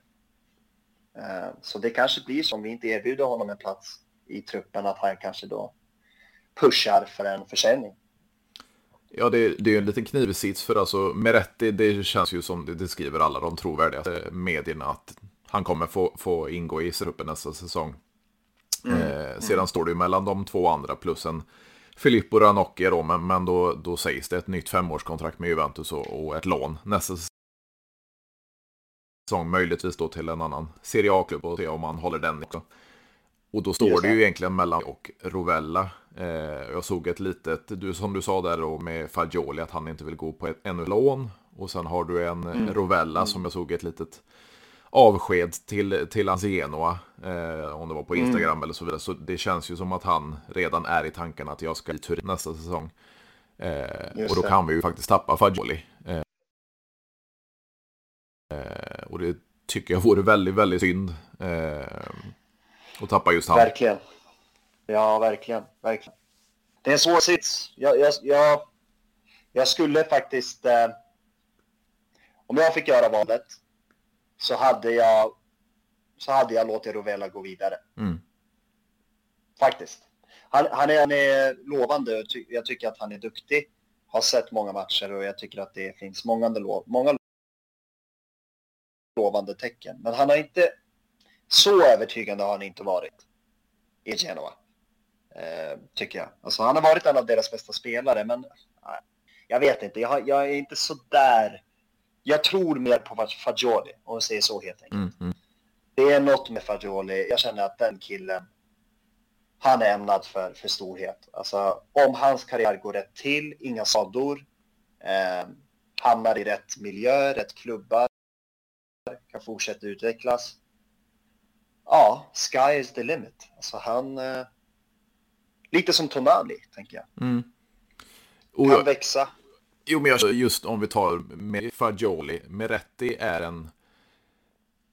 Eh, så det kanske blir som vi inte erbjuder honom en plats i truppen, att han kanske då pushar för en försäljning. Ja, det, det är en liten knivsits för alltså Meretti, det känns ju som det, skriver alla de trovärdiga medierna att han kommer få, få ingå i truppen nästa säsong. Mm. Eh, sedan mm. står det ju mellan de två andra plus en Filippo Ranocchi då, men, men då, då sägs det ett nytt femårskontrakt med Juventus och, och ett lån nästa säsong. Möjligtvis då till en annan Serie A-klubb och se om man håller den också. Och då står det ju egentligen mellan och Rovella. Eh, jag såg ett litet, du, som du sa där då med Fagioli, att han inte vill gå på ett ännu lån. Och sen har du en mm. Rovella som jag såg ett litet avsked till, till hans Genoa. Eh, om det var på mm. Instagram mm. eller så vidare. Så det känns ju som att han redan är i tanken att jag ska i Turin nästa säsong. Eh, och då kan vi ju faktiskt tappa Fagioli. Och det tycker jag vore väldigt, väldigt synd. Eh, att tappa just han. Verkligen. Ja, verkligen. verkligen. Det är en svår sits. Jag, jag, jag, jag skulle faktiskt... Eh, om jag fick göra valet så hade jag, så hade jag låtit Rovella gå vidare. Mm. Faktiskt. Han, han, är, han är lovande jag tycker att han är duktig. Har sett många matcher och jag tycker att det finns många, många lovande tecken. Men han har inte, så övertygande har han inte varit i Genoa. Eh, tycker jag. Alltså han har varit en av deras bästa spelare men nej, jag vet inte, jag, jag är inte så där jag tror mer på Fagioli, om vi säger så helt enkelt. Mm, mm. Det är något med Fagioli, jag känner att den killen, han är ämnad för, för storhet. Alltså om hans karriär går rätt till, inga skador, eh, hamnar i rätt miljö, rätt klubbar, kan fortsätta utvecklas. Ja, sky is the limit. Alltså han... Eh, lite som Tonali, tänker jag. Mm. Kan växa, Jo, men just om vi tar med Fagioli. Meretti är en...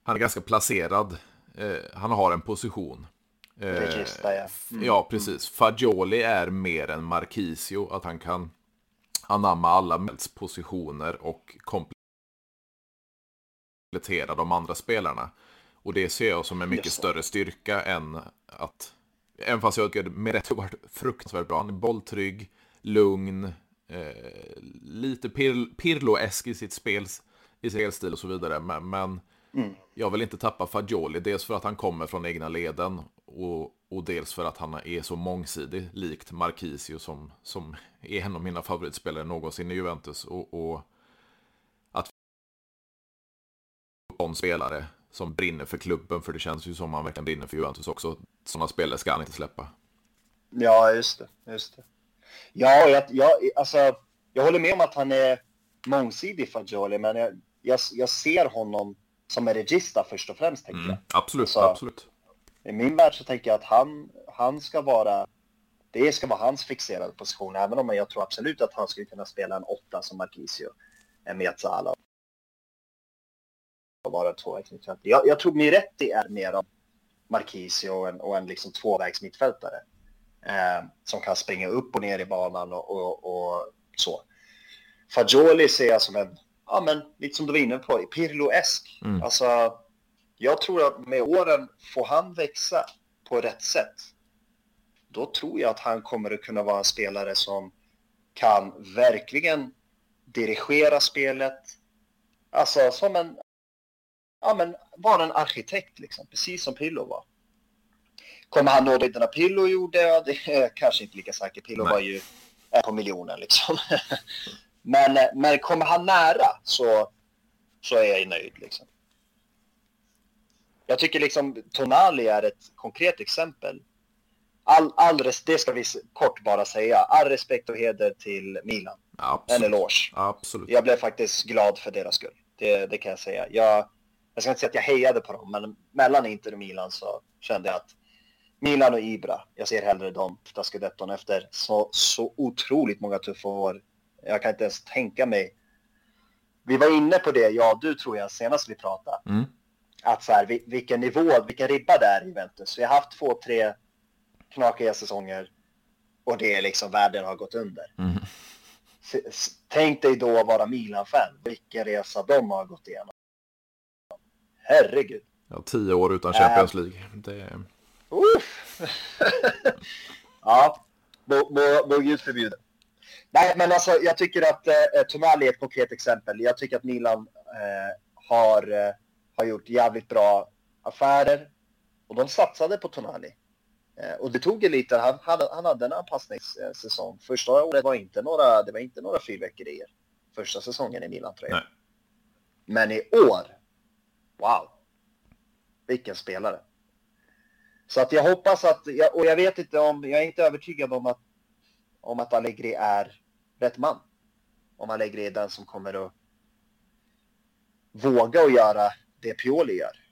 Han är ganska placerad. Eh, han har en position. Eh, Regista, ja. Mm. Ja, precis. Fagioli är mer än Marquisio. Att han kan anamma alla positioner och komplettera de andra spelarna. Och det ser jag som en mycket större styrka än att... Även fast jag tycker Meretti har varit fruktansvärt bra. Han är bolltrygg, lugn, eh, lite Pir Pirlo-esk i sitt spel, i spelstil och så vidare. Men, men mm. jag vill inte tappa Fagioli, dels för att han kommer från egna leden och, och dels för att han är så mångsidig, likt Marquisio som, som är en av mina favoritspelare någonsin i Juventus. Och, och spelare som brinner för klubben, för det känns ju som han verkligen brinner för Juventus också. Sådana spelare ska han inte släppa. Ja, just det. Just det. Ja, jag, jag, alltså, jag håller med om att han är mångsidig Fagioli, men jag, jag, jag ser honom som en regista först och främst. Tänker mm, absolut, alltså, absolut. I min värld så tänker jag att han, han ska vara, det ska vara hans fixerade position, även om jag tror absolut att han skulle kunna spela en åtta som Marquisio, en Mezzala. Och vara tvåvägs jag, jag tror Miretti är mer av Marquisio och en, och en liksom tvåvägs mittfältare eh, som kan springa upp och ner i banan och, och, och så. Fagioli ser jag som en, ja men lite som du var inne på, Pirlo-esk. Mm. Alltså, jag tror att med åren får han växa på rätt sätt. Då tror jag att han kommer att kunna vara en spelare som kan verkligen dirigera spelet. Alltså som en, ja men vara en arkitekt liksom, precis som Pirlo var. Kommer han nå dit Pillo gjorde? Ja, det är kanske inte lika säkert. Pillo Nej. var ju på miljonen liksom. men, men kommer han nära så, så är jag nöjd liksom. Jag tycker liksom Tonali är ett konkret exempel. All, all det ska vi kort bara säga. All respekt och heder till Milan. Absolut. En eloge. Absolut. Jag blev faktiskt glad för deras skull. Det, det kan jag säga. Jag, jag ska inte säga att jag hejade på dem, men mellan Inter och Milan så kände jag att Milan och Ibra. Jag ser hellre dem ta scudetton efter så, så otroligt många tuffa år. Jag kan inte ens tänka mig. Vi var inne på det, ja du tror jag, senast vi pratade. Mm. Att så här, vilken nivå, vilken ribba det är i Juventus. Vi har haft två, tre knakiga säsonger och det är liksom världen har gått under. Mm. Tänk dig då att vara Milan-fan, vilken resa de har gått igenom. Herregud. Ja, tio år utan Champions League. Det... ja, må, må, må Gud förbjuda. Nej, men alltså jag tycker att eh, Tonali är ett konkret exempel. Jag tycker att Milan eh, har, eh, har gjort jävligt bra affärer och de satsade på Tonali. Eh, och det tog lite, han, hade, han hade en anpassningssäsong. Första året var inte några, det var inte några fyrverkerier. Första säsongen i Milan-tröjan. Men i år, wow! Vilken spelare. Så att jag hoppas att, och jag vet inte om, jag är inte övertygad om att, om att Allegri är rätt man. Om Allegri är den som kommer att våga och göra det Pioli gör.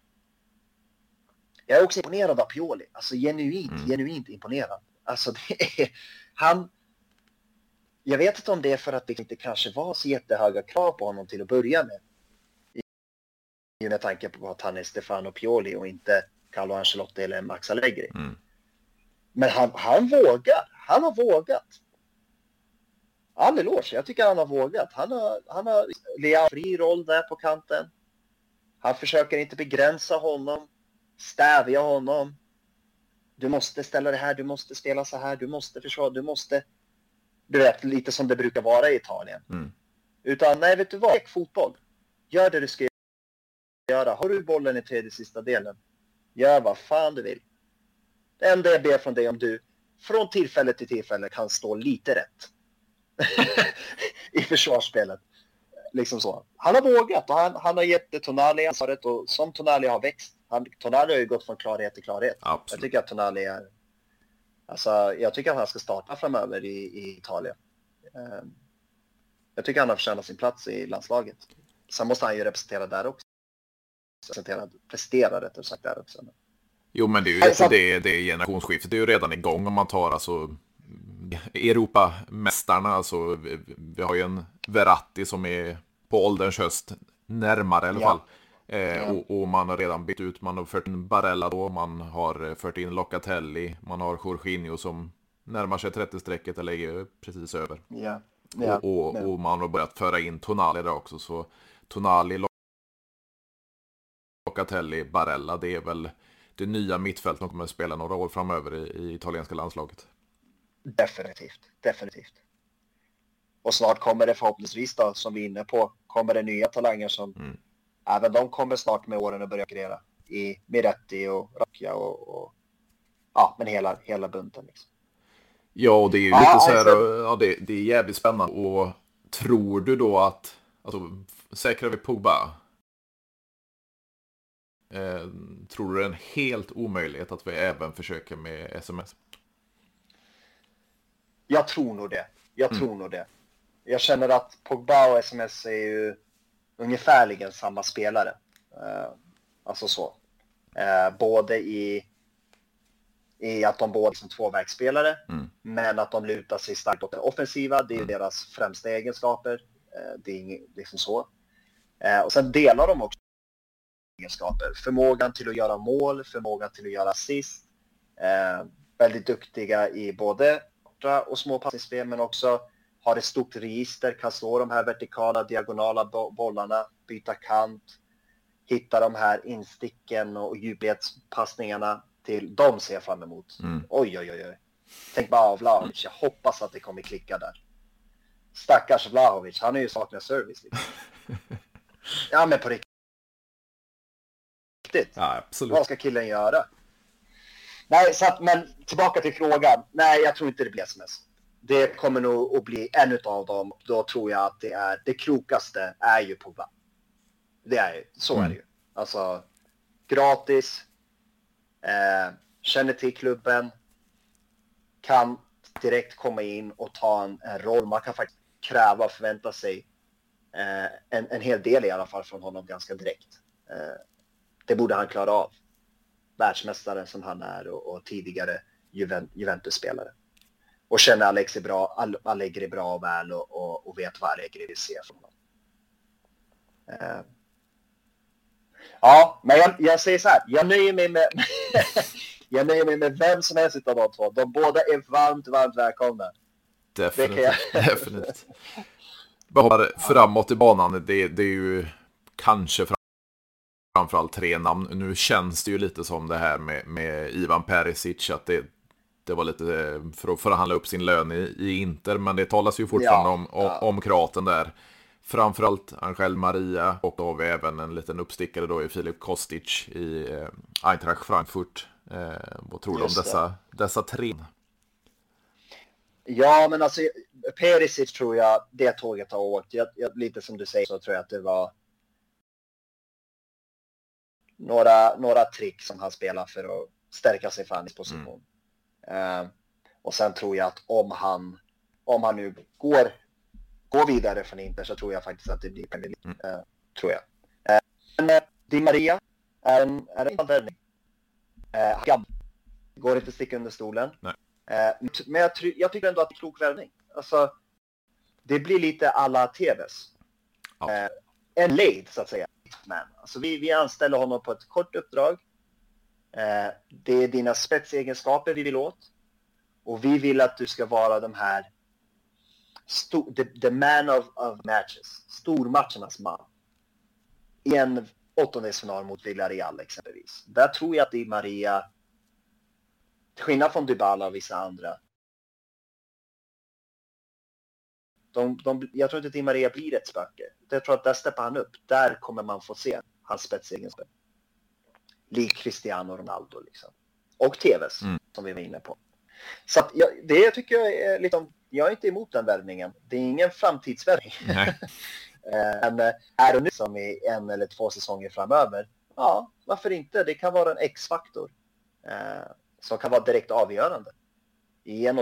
Jag är också imponerad av Pioli. Alltså genuint, mm. genuint imponerad. Alltså det är, han... Jag vet inte om det är för att det inte kanske var så jättehöga krav på honom till att börja med. Med tanke på att han är Stefano Pioli och inte Carlo Ancelotti eller Max Allegri. Mm. Men han, han vågar. Han har vågat. All eloge. Jag tycker han har vågat. Han har, han har Lea fri roll där på kanten. Han försöker inte begränsa honom stävja honom. Du måste ställa det här, du måste spela så här, du måste försvara, du måste... Du vet, lite som det brukar vara i Italien. Mm. Utan nej, vet du vad? Lek fotboll. Gör det du ska göra. Har du bollen i tredje sista delen, gör vad fan du vill. Det enda jag ber från dig om du från tillfälle till tillfälle kan stå lite rätt i försvarsspelet. Liksom så. Han har vågat och han, han har gett Tonali ansvaret och som Tonali har växt han, Tonali har ju gått från klarhet till klarhet. Absolut. Jag tycker att Tonali är... Alltså, jag tycker att han ska starta framöver i, i Italien. Um, jag tycker att han har förtjänat sin plats i landslaget. Sen måste han ju representera där också. Representera, prestera rättare sagt där också. Jo, men det är ju alltså, det, det generationsskiftet det är ju redan igång om man tar alltså Europamästarna. Alltså, vi, vi har ju en Verratti som är på ålderns höst närmare i alla ja. fall. Eh, och, och, man har redan bytt ut, man har fört in Barella då, man har eh, fört in Locatelli, man har Jorginho som närmar sig 30-strecket eller är precis över. Ja. Ja. Och, och, och, man har börjat föra in Tonali där också, så Tonali, Locatelli, Barella, det är väl det nya mittfältet som kommer att spela några år framöver i, i italienska landslaget. Definitivt, definitivt. Och snart kommer det förhoppningsvis då, som vi är inne på, kommer det nya talanger som mm även de kommer snart med åren att börja kreera i Miretti och Racchia och, och, ja, men hela, hela bunten. Liksom. Ja, och det är ju lite så här, alltså... ja, det, det är jävligt spännande. Och tror du då att, alltså, säkrar vi Pogba? Eh, tror du det är en helt omöjlighet att vi även försöker med sms? Jag tror nog det. Jag mm. tror nog det. Jag känner att Pogba och sms är ju ungefärligen samma spelare. Eh, alltså så. Eh, både i, i att de båda är som tvåvägsspelare, mm. men att de lutar sig starkt åt det offensiva. Det är mm. deras främsta egenskaper. Eh, det är inget, liksom så. Eh, och sen delar de också egenskaper. Förmågan till att göra mål, förmågan till att göra assist. Eh, väldigt duktiga i både korta och små passningsspel, men också har ett stort register, kan slå de här vertikala, diagonala bollarna, byta kant, hitta de här insticken och djupledspassningarna till dem ser jag fram emot. Mm. Oj, oj, oj, oj. Tänk bara Vlahovic, jag hoppas att det kommer klicka där. Stackars Vlahovic, han är ju saknar service. Liksom. ja, men på riktigt. Ja, absolut. Vad ska killen göra? Nej, så att, men tillbaka till frågan. Nej, jag tror inte det blir sms det kommer nog att bli en av dem. Då tror jag att det är det klokaste är ju Pogba. Det är ju, så mm. är det ju. Alltså gratis, eh, känner till klubben, kan direkt komma in och ta en, en roll. Man kan faktiskt kräva och förvänta sig eh, en, en hel del i alla fall från honom ganska direkt. Eh, det borde han klara av. Världsmästare som han är och, och tidigare Juventus-spelare och känner Alex är bra, Allegri är bra och väl och, och, och vet vad Allegri vill se från honom. Uh. Ja, men jag, jag, säger så här, jag nöjer mig med jag nöjer mig med vem som helst av de två. De båda är varmt, varmt välkomna. Definitivt. Definitivt. Bara framåt i banan, det, det är ju kanske framförallt tre namn. Nu känns det ju lite som det här med, med Ivan Perisic, att det, det var lite eh, för att förhandla upp sin lön i, i Inter, men det talas ju fortfarande ja, om, ja. om kroaten där. framförallt Angel Maria och då har vi även en liten uppstickare då i Filip Kostic i eh, Eintracht Frankfurt. Eh, vad tror du om dessa, dessa tre? Ja, men alltså Perisic tror jag det tåget har åkt. Jag, jag, lite som du säger så tror jag att det var några, några trick som han spelar för att stärka sig för hans position. Mm. Uh, och sen tror jag att om han, om han nu går, går vidare från Inter så tror jag faktiskt att det blir Premier League. Mm. Uh, tror jag. Uh, men Di Maria är en, är en värvning. Uh, går inte att sticka under stolen. Men jag, jag, tycker ändå att det är en klok värvning. Alltså, det blir lite alla TVs. Ja. en lead så att säga. Man. Alltså vi, vi anställer honom på ett kort uppdrag. Eh, det är dina spetsegenskaper vi vill åt. Och vi vill att du ska vara de här the, the man of, of matches, stormatchernas man. I en åttondelsfinal mot Villarreal exempelvis. Där tror jag att Di Maria, till skillnad från Dybala och vissa andra, de, de, jag tror inte att Di Maria blir ett spöke. Jag tror att där steppar han upp. Där kommer man få se hans spetsegenskaper. Lik Cristiano Ronaldo liksom. Och TVs, mm. som vi var inne på. Så att jag, det tycker jag är liksom, jag är inte emot den värvningen. Det är ingen framtidsvärvning. Eh, men är det nu som i en eller två säsonger framöver, ja, varför inte? Det kan vara en X-faktor eh, som kan vara direkt avgörande i en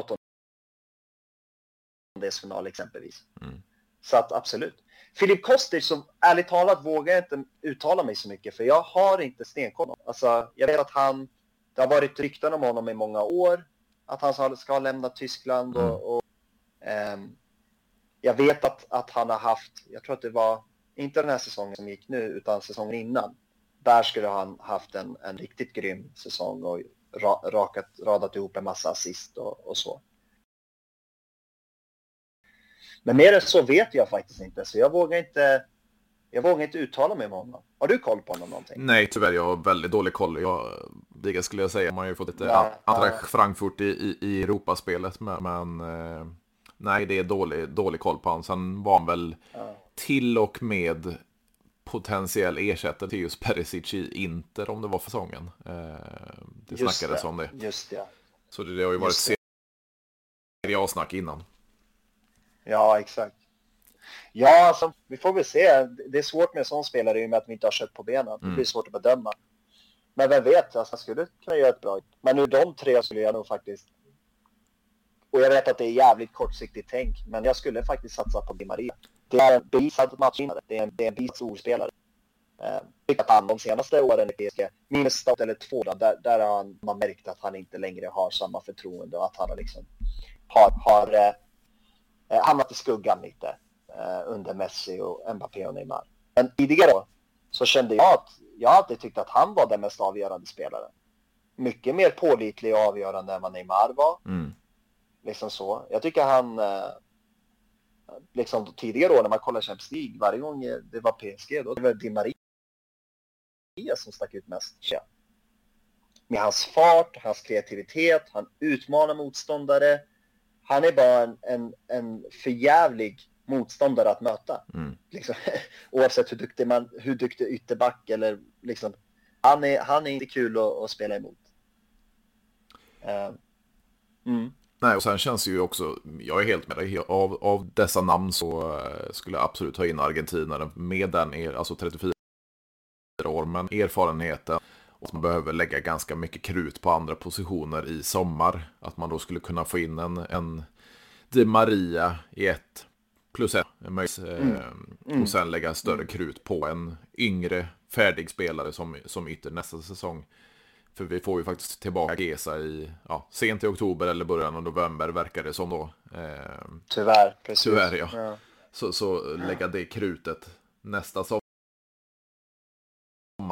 åttondelsfinal exempelvis. Mm. Så att absolut. Filip Kostic som ärligt talat vågar jag inte uttala mig så mycket för jag har inte stenkoll. Alltså, jag vet att han, det har varit rykten om honom i många år. Att han ska lämna Tyskland och, mm. och um, jag vet att, att han har haft, jag tror att det var inte den här säsongen som gick nu utan säsongen innan. Där skulle han haft en, en riktigt grym säsong och ra, rakat, radat ihop en massa assist och, och så. Men mer än så vet jag faktiskt inte, så jag vågar inte, jag vågar inte uttala mig om honom. Har du koll på honom någonting? Nej, tyvärr. Jag har väldigt dålig koll. Jag, det skulle jag säga. Man har ju fått lite ja, Eintracht. Frankfurt i, i, i Europaspelet. Men, men eh, nej, det är dålig, dålig koll på honom. Sen var han väl ja. till och med potentiell ersättare till just Perisic i Inter om det var för säsongen. Eh, det just snackades det. om det. Just det. Så det, det har ju varit Serie A-snack innan. Ja, exakt. Ja, alltså, vi får väl se. Det är svårt med en sån spelare i och med att vi inte har kött på benen. Det mm. blir svårt att bedöma. Men vem vet, alltså, han skulle kunna göra ett bra Men nu de tre skulle jag nog faktiskt... Och jag vet att det är jävligt kortsiktigt tänk, men jag skulle faktiskt satsa på Di Maria. Det är en bevisad matchvinnare. Det är en, det är en bevis storspelare. Eh, att han de senaste åren i PSG, minus stat eller två, där, där har han, man märkt att han inte längre har samma förtroende och att han liksom har, har eh, hamnat i skuggan lite eh, under Messi och Mbappé och Neymar. Men tidigare så kände jag att jag alltid tyckte att han var den mest avgörande spelaren. Mycket mer pålitlig och avgörande än vad Neymar var. Mm. Liksom så. Jag tycker han, eh, liksom tidigare år när man kollar Champions League, varje gång det var PSG, då det var Di Maria som stack ut mest. Med hans fart, hans kreativitet, han utmanar motståndare han är bara en, en, en förjävlig motståndare att möta. Mm. Liksom, oavsett hur duktig, man, hur duktig ytterback eller liksom. Han är, han är inte kul att, att spela emot. Uh, mm. Nej, och sen känns det ju också, jag är helt med dig, av, av dessa namn så uh, skulle jag absolut ta in Argentina med den, alltså 34 år, men erfarenheten och man behöver lägga ganska mycket krut på andra positioner i sommar. Att man då skulle kunna få in en, en Di Maria i ett plus ett. Mm. Mm. Och sen lägga större krut på en yngre färdig spelare som, som ytter nästa säsong. För vi får ju faktiskt tillbaka Gesa i ja, sent i oktober eller början av november verkar det som då. Eh, tyvärr, precis. Tyvärr ja. ja. Så, så lägga det krutet nästa sommar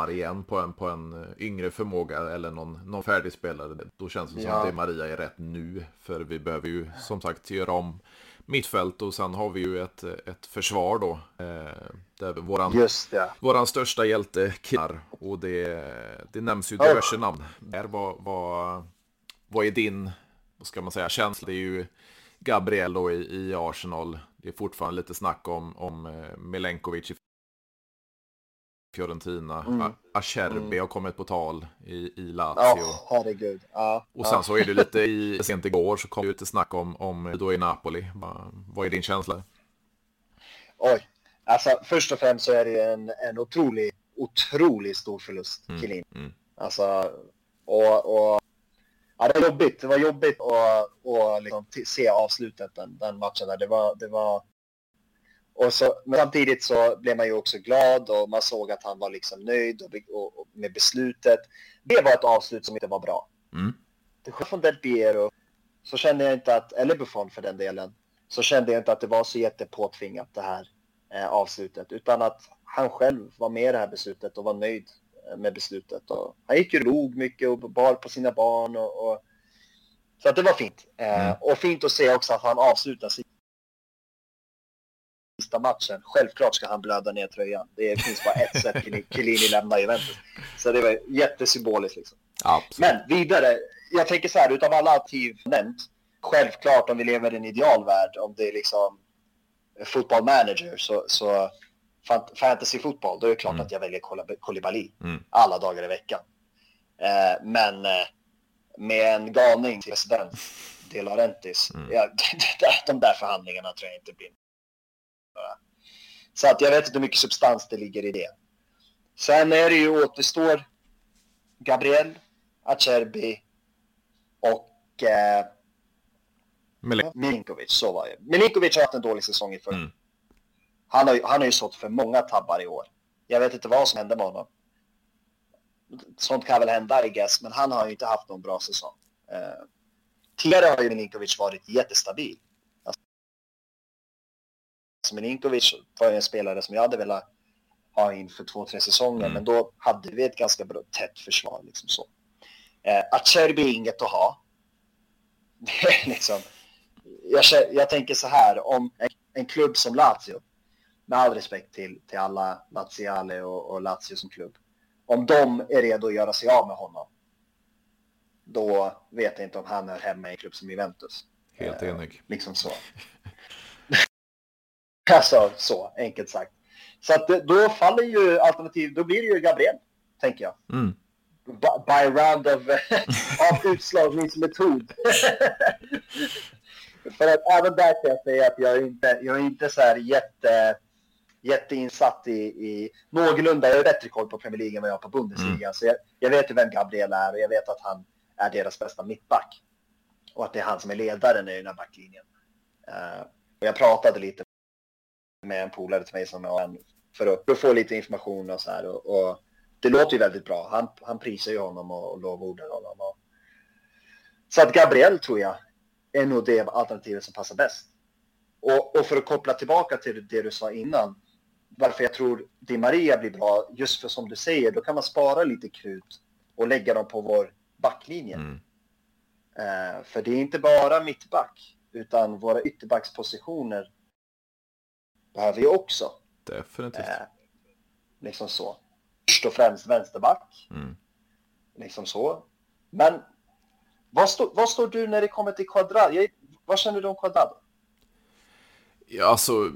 sommar igen på en, på en eh, yngre förmåga eller någon, någon färdig spelare. Då känns det som att det Maria är rätt nu. För vi behöver ju som sagt göra om mittfält och sen har vi ju ett, ett försvar då. Eh, där våran, Just det. våran största hjälte killar. Och det, det nämns ju diverse oh. namn. Där, vad, vad, vad är din, vad ska man säga, känsla? Det är ju Gabriel då i, i Arsenal. Det är fortfarande lite snack om, om eh, Milenkovic i Fiorentina. Mm. Acerbi mm. har kommit på tal i, i Lazio. Ja, herregud. Ja, och sen ja. så är det lite i, sent igår så kom det lite snack om, om då i Napoli. Vad är din känsla? Oj, alltså först och främst så är det en, en otrolig, otrolig stor förlust, mm. Kilin. Mm. Alltså, och, och ja, det var jobbigt. Det var jobbigt att, att liksom se avslutet den, den matchen. Där. Det var, det var och så, men samtidigt så blev man ju också glad och man såg att han var liksom nöjd och, och, och med beslutet. Det var ett avslut som inte var bra. Mm. Till skillnad från Del Piero så kände jag inte att, eller Buffon för den delen, så kände jag inte att det var så jättepåtvingat det här eh, avslutet, utan att han själv var med i det här beslutet och var nöjd eh, med beslutet. Och han gick ju log mycket och bar på sina barn och, och så att det var fint. Eh, mm. Och fint att se också att han avslutar sitt sista matchen. Självklart ska han blöda ner tröjan. Det finns bara ett sätt Chiellini lämnar Juventus. Så det var jättesymboliskt liksom. Absolut. Men vidare, jag tänker så här, utav alla alternativ nämnt, självklart om vi lever i en idealvärld, om det är liksom football manager, så, så fantasy fotboll, då är det klart mm. att jag väljer Koulibaly mm. alla dagar i veckan. Eh, men eh, med en galning till president, De Laurentiis, mm. ja, de där förhandlingarna tror jag inte blir så att jag vet inte hur mycket substans det ligger i det. Sen är det ju återstår Gabriel, Acerbi och eh, Milinkovic. Så var det. Milinkovic har haft en dålig säsong i förra. Mm. Han, har, han har ju sått för många tabbar i år. Jag vet inte vad som hände med honom. Sånt kan väl hända, I guess, men han har ju inte haft någon bra säsong. Eh, tidigare har ju Milinkovic varit jättestabil. Milinkovic var en spelare som jag hade velat ha in för två, tre säsonger, mm. men då hade vi ett ganska bra, tätt försvar. Liksom så. Eh, Acerbi är inget att ha. Liksom, jag, jag tänker så här, om en, en, klubb som Lazio, med all respekt till, till alla Laziale och, och Lazio som klubb, om de är redo att göra sig av med honom, då vet jag inte om han är hemma i en klubb som Juventus. Helt enig. Eh, liksom så. Alltså så, enkelt sagt. Så att då faller ju alternativ, då blir det ju Gabriel, tänker jag. Mm. By round of, av utslagningsmetod. För att även där kan jag säga att jag är inte, jag är inte så här jätte, jätteinsatt i, i någorlunda, jag har bättre koll på Premier League än vad jag har på Bundesliga. Mm. Så jag, jag vet ju vem Gabriel är och jag vet att han är deras bästa mittback. Och att det är han som är ledaren i den här backlinjen. Uh, jag pratade lite med en polare till mig som är en för att, för att få lite information och så här. Och, och, det låter ju väldigt bra. Han, han prisar ju honom och, och lovordar honom. Och... Så att Gabriel tror jag är nog det alternativet som passar bäst. Och, och för att koppla tillbaka till det du sa innan, varför jag tror Di Maria blir bra, just för som du säger, då kan man spara lite krut och lägga dem på vår backlinje. Mm. Uh, för det är inte bara mittback, utan våra ytterbackspositioner behöver ju också. Definitivt. Eh, liksom så. Först och främst vänsterback. Mm. Liksom så. Men vad, stå, vad står du när det kommer till Quadrado? Vad känner du om Quadrado? Ja, alltså...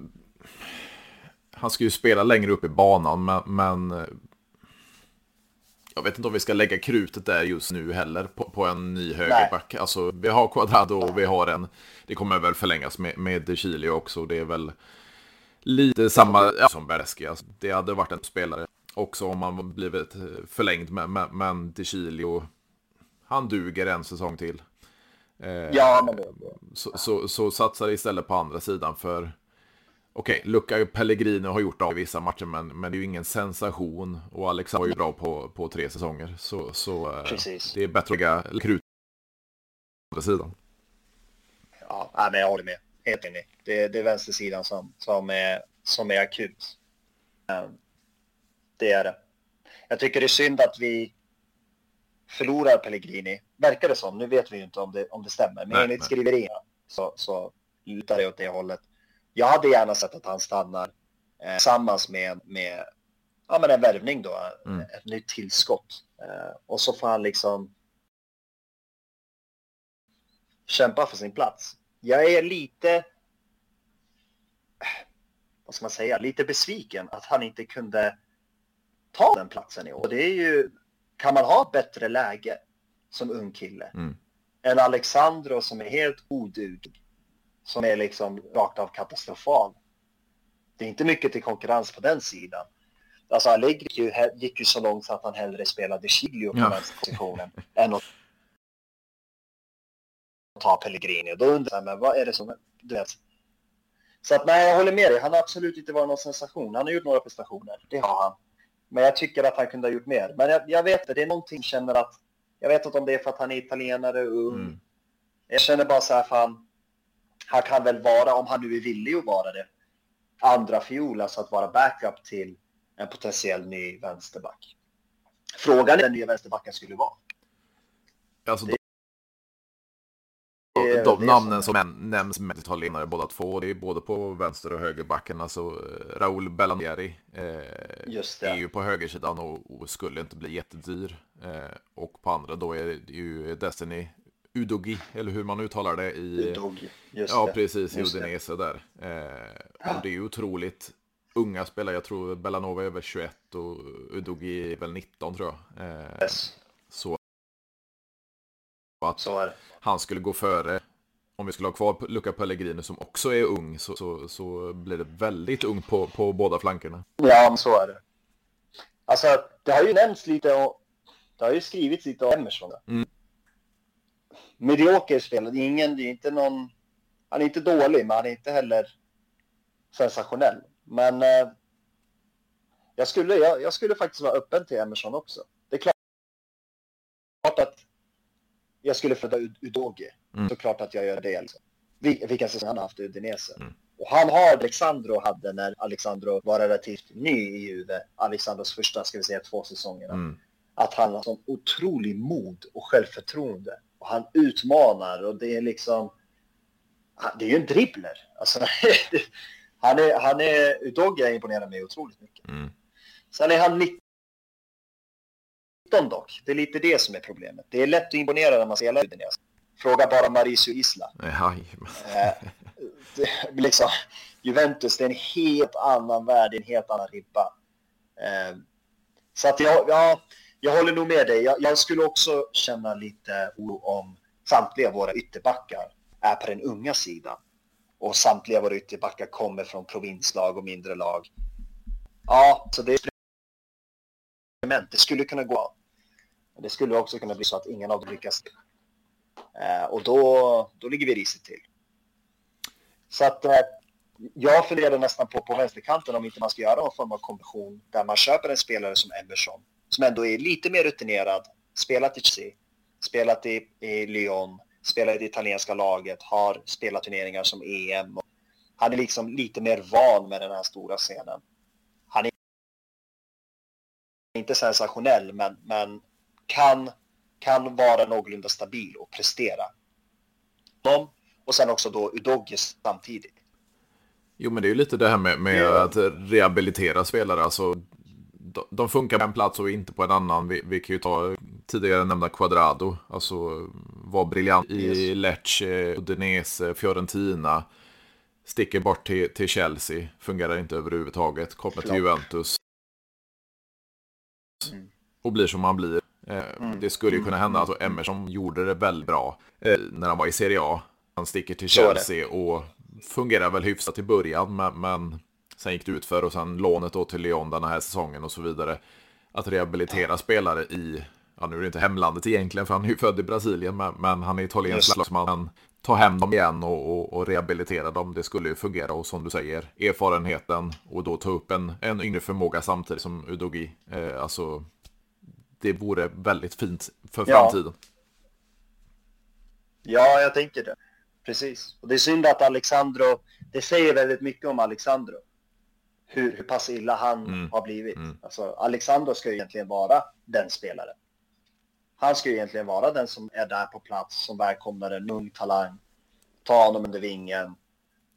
Han ska ju spela längre upp i banan, men, men jag vet inte om vi ska lägga krutet där just nu heller på, på en ny högerback. Alltså, vi har Quadrado och vi har en, det kommer väl förlängas med, med Chile också. Det är väl lite samma ja, som Bereski. Alltså, det hade varit en spelare också om man blivit förlängd med, med, men DeCilio, han duger en säsong till. Eh, ja, men det, så, så, så satsar istället på andra sidan för Okej, okay, Luca Pellegrino har gjort av i vissa matcher, men, men det är ju ingen sensation. Och Alex var ju bra på, på tre säsonger. Så, så eh, det är bättre att lägga krut på andra sidan. Ja, men jag håller med helt enig. Det, det är vänstersidan som, som, är, som är akut. Ehm, det är det. Jag tycker det är synd att vi förlorar Pellegrini. Verkar det som. Nu vet vi ju inte om det, om det stämmer. Men enligt skriverierna så, så lutar det åt det hållet. Jag hade gärna sett att han stannar eh, tillsammans med, med ja, men en värvning då. Mm. Ett nytt tillskott. Eh, och så får han liksom kämpa för sin plats. Jag är lite, vad ska man säga, lite besviken att han inte kunde ta den platsen i år. Och det är ju, kan man ha ett bättre läge som ung kille mm. än Alexandro som är helt oduglig, som är liksom rakt av katastrofal. Det är inte mycket till konkurrens på den sidan. Alltså Allegri gick ju, gick ju så långt så att han hellre spelade Chilio på ja. vänsterpositionen än att ta Pellegrini. Och då undrar jag, men vad är det som... Du vet. Så att nej, jag håller med dig. Han har absolut inte varit någon sensation. Han har gjort några prestationer, det har han. Men jag tycker att han kunde ha gjort mer. Men jag, jag vet inte, det är någonting jag känner att... Jag vet inte om det är för att han är italienare och ung. Mm. Jag känner bara så här, fan... Han kan väl vara, om han nu är villig att vara det, andra fiol, alltså att vara backup till en potentiell ny vänsterback. Frågan är den nya vänsterbacken skulle vara. Alltså, det, de, namnen som, nämns med italienare båda två, det är både på vänster och högerbacken. Alltså eh, Raúl Bellandieri eh, är ju på högersidan och, och, skulle inte bli jättedyr. Eh, och på andra då är det ju Destiny Udogi, eller hur man uttalar det i... Udogi, just Ja, det. precis, i Udinese där. Eh, och det är ju otroligt unga spelare. Jag tror Bellanova är väl 21 och Udogi är väl 19 tror jag. Eh, yes. Så att så han skulle gå före. Om vi skulle ha kvar Luca Pellegrini som också är ung så, så, så blir det väldigt ungt på, på båda flankerna. Ja, så är det. Alltså, det har ju nämnts lite och det har ju skrivits lite om Emerson. Mm. Medioker spelare, ingen, det är inte någon, han är inte dålig, men han är inte heller sensationell. Men eh, jag, skulle, jag, jag, skulle faktiskt vara öppen till Emerson också. Det är klart att jag skulle föda Udoge. Mm. Såklart att jag gör det. Liksom. Vilka säsonger han har haft i Udinese. Mm. Och han har Alexandro hade när Alexandro var relativt ny i Juve. Alexandros första, ska vi säga, två säsongerna. Mm. Att han har sån otrolig mod och självförtroende. Och han utmanar och det är liksom... Det är ju en dribbler. Alltså, han är, han är, Udoge imponerar mig otroligt mycket. Mm. Sen är han 19 dock. Det är lite det som är problemet. Det är lätt att imponera när man spelar Udinese. Fråga bara Mauricio Isla. Eh, liksom, Juventus, det är en helt annan värld, en helt annan ribba. Eh, så att jag, ja, jag håller nog med dig. Jag, jag, skulle också känna lite oro om samtliga våra ytterbackar är på den unga sidan. Och samtliga våra ytterbackar kommer från provinslag och mindre lag. Ja, så det är det skulle kunna gå. Det skulle också kunna bli så att ingen av dem lyckas. Eh, och då, då ligger vi risigt till. Så att eh, jag funderar nästan på, på vänsterkanten om inte man ska göra någon form av kombination där man köper en spelare som Emerson, som ändå är lite mer rutinerad, spelat i Chelsea, spelat i, i Lyon, spelat i det italienska laget, har spelat turneringar som EM. Han är liksom lite mer van med den här stora scenen. Han är inte sensationell, men, men kan, kan vara någorlunda stabil och prestera. De, och sen också då Udogis samtidigt. Jo, men det är ju lite det här med, med ja. att rehabilitera spelare. Alltså, de, de funkar på en plats och inte på en annan. Vi, vi kan ju ta tidigare nämnda Quadrado. Alltså var briljant i yes. Lecce, Udinese, Fiorentina. Sticker bort till, till Chelsea. Fungerar inte överhuvudtaget. Kommer till Juventus. Mm. Och blir som man blir. Eh, mm. Det skulle ju kunna hända. Alltså Emerson gjorde det väldigt bra eh, när han var i Serie A. Han sticker till Chelsea och fungerar väl hyfsat i början. Men, men sen gick det ut för och sen lånet då till Lyon den här säsongen och så vidare. Att rehabilitera spelare i, ja nu är det inte hemlandet egentligen för han är ju född i Brasilien. Men, men han är italiensk som man ta hem dem igen och, och, och, rehabilitera dem. Det skulle ju fungera och som du säger, erfarenheten och då ta upp en, en yngre förmåga samtidigt som Udogi. Eh, alltså det vore väldigt fint för framtiden. Ja. jag tänker det. Precis. Och det är synd att Alexandro, det säger väldigt mycket om Alexandro. Hur, hur pass illa han mm. har blivit. Mm. Alltså, Alexandro ska ju egentligen vara den spelaren. Han ska ju egentligen vara den som är där på plats, som välkomnar en ung talang, tar honom under vingen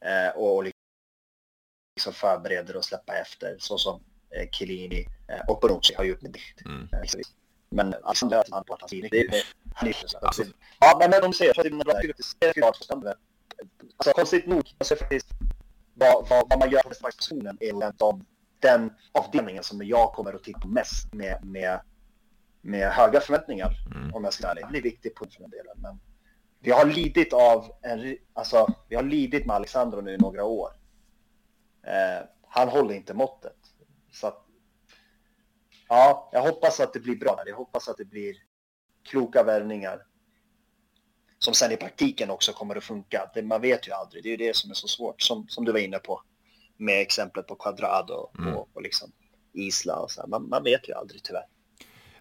eh, och liksom förbereder och släppa efter, så som Chiellini eh, och Bonucci har gjort Dicht. Mm. Eh, men alltså det han på att han det är han är Ja, men de ser för att det är klart alltså, konstigt nog, alltså, faktiskt, vad, vad, vad man gör på positionen är den, de, den avdelningen som jag kommer att titta på mest med, med, med höga förväntningar. Mm. Om jag ska säga det. Det är viktigt på den delen. Men vi har lidit av en, alltså, vi har lidit med Alexandro nu i några år. Eh, han håller inte måttet. Så att, ja, jag hoppas att det blir bra. Jag hoppas att det blir kloka värvningar. Som sen i praktiken också kommer att funka. Det, man vet ju aldrig. Det är ju det som är så svårt. Som, som du var inne på. Med exemplet på Quadrado mm. och, och liksom Isla och så. Man, man vet ju aldrig tyvärr.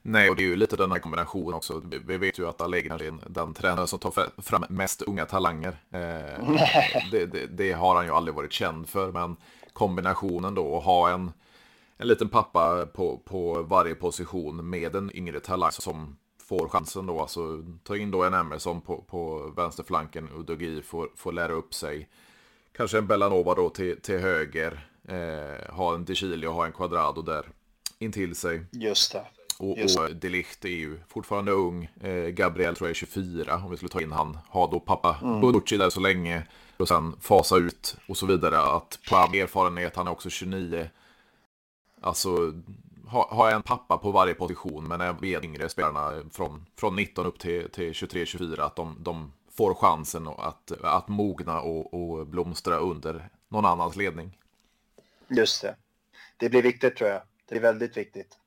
Nej, och det är ju lite den här kombinationen också. Vi vet ju att Allegri är den tränare som tar fram mest unga talanger. Eh, det, det, det, har han ju aldrig varit känd för, men kombinationen då att ha en, en liten pappa på, på varje position med en yngre talang som får chansen då. Alltså ta in då en Emerson på, på vänsterflanken, Udogi får, får lära upp sig. Kanske en Bellanova då till, till höger. Eh, ha en DeCilio och ha en Quadrado där intill sig. Just det. Och, och Delicht är ju fortfarande ung. Eh, Gabriel tror jag är 24 om vi skulle ta in han. Ha då pappa mm. Bonucci där så länge. Och sen fasa ut och så vidare. Att på erfarenhet, han är också 29. Alltså ha, ha en pappa på varje position. Men även yngre spelarna från, från 19 upp till, till 23-24. Att de, de får chansen att, att mogna och, och blomstra under någon annans ledning. Just det. Det blir viktigt tror jag. Det är väldigt viktigt.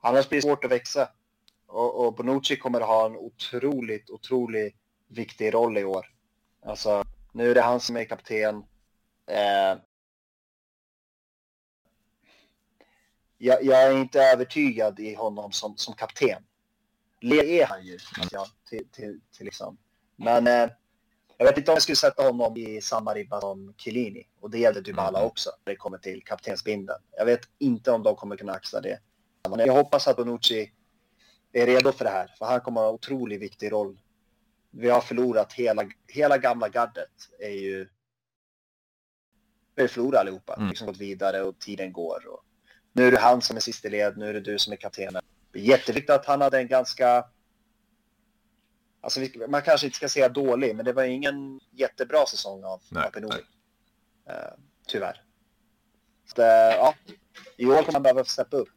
Annars blir det svårt att växa. Och, och Bonucci kommer att ha en otroligt, otroligt viktig roll i år. Alltså, nu är det han som är kapten. Eh, jag, jag, är inte övertygad i honom som, som kapten. Det är han ju, ja, till, till, till liksom. Men eh, jag vet inte om jag skulle sätta honom i samma ribba som Chiellini. Och det gäller Dybala mm. också, när det kommer till kaptensbinden. Jag vet inte om de kommer kunna axla det. Men jag hoppas att Bonucci är redo för det här, för han kommer ha en otroligt viktig roll. Vi har förlorat hela, hela gamla gardet är ju... Vi har förlorat allihopa, mm. liksom gått vidare och tiden går. Och nu är det han som är sist i led, nu är det du som är kaptenen. Jätteviktigt att han hade en ganska... Alltså man kanske inte ska säga dålig, men det var ingen jättebra säsong av Pinot. Uh, tyvärr. Så, uh, ja, i år kommer han behöva steppa upp.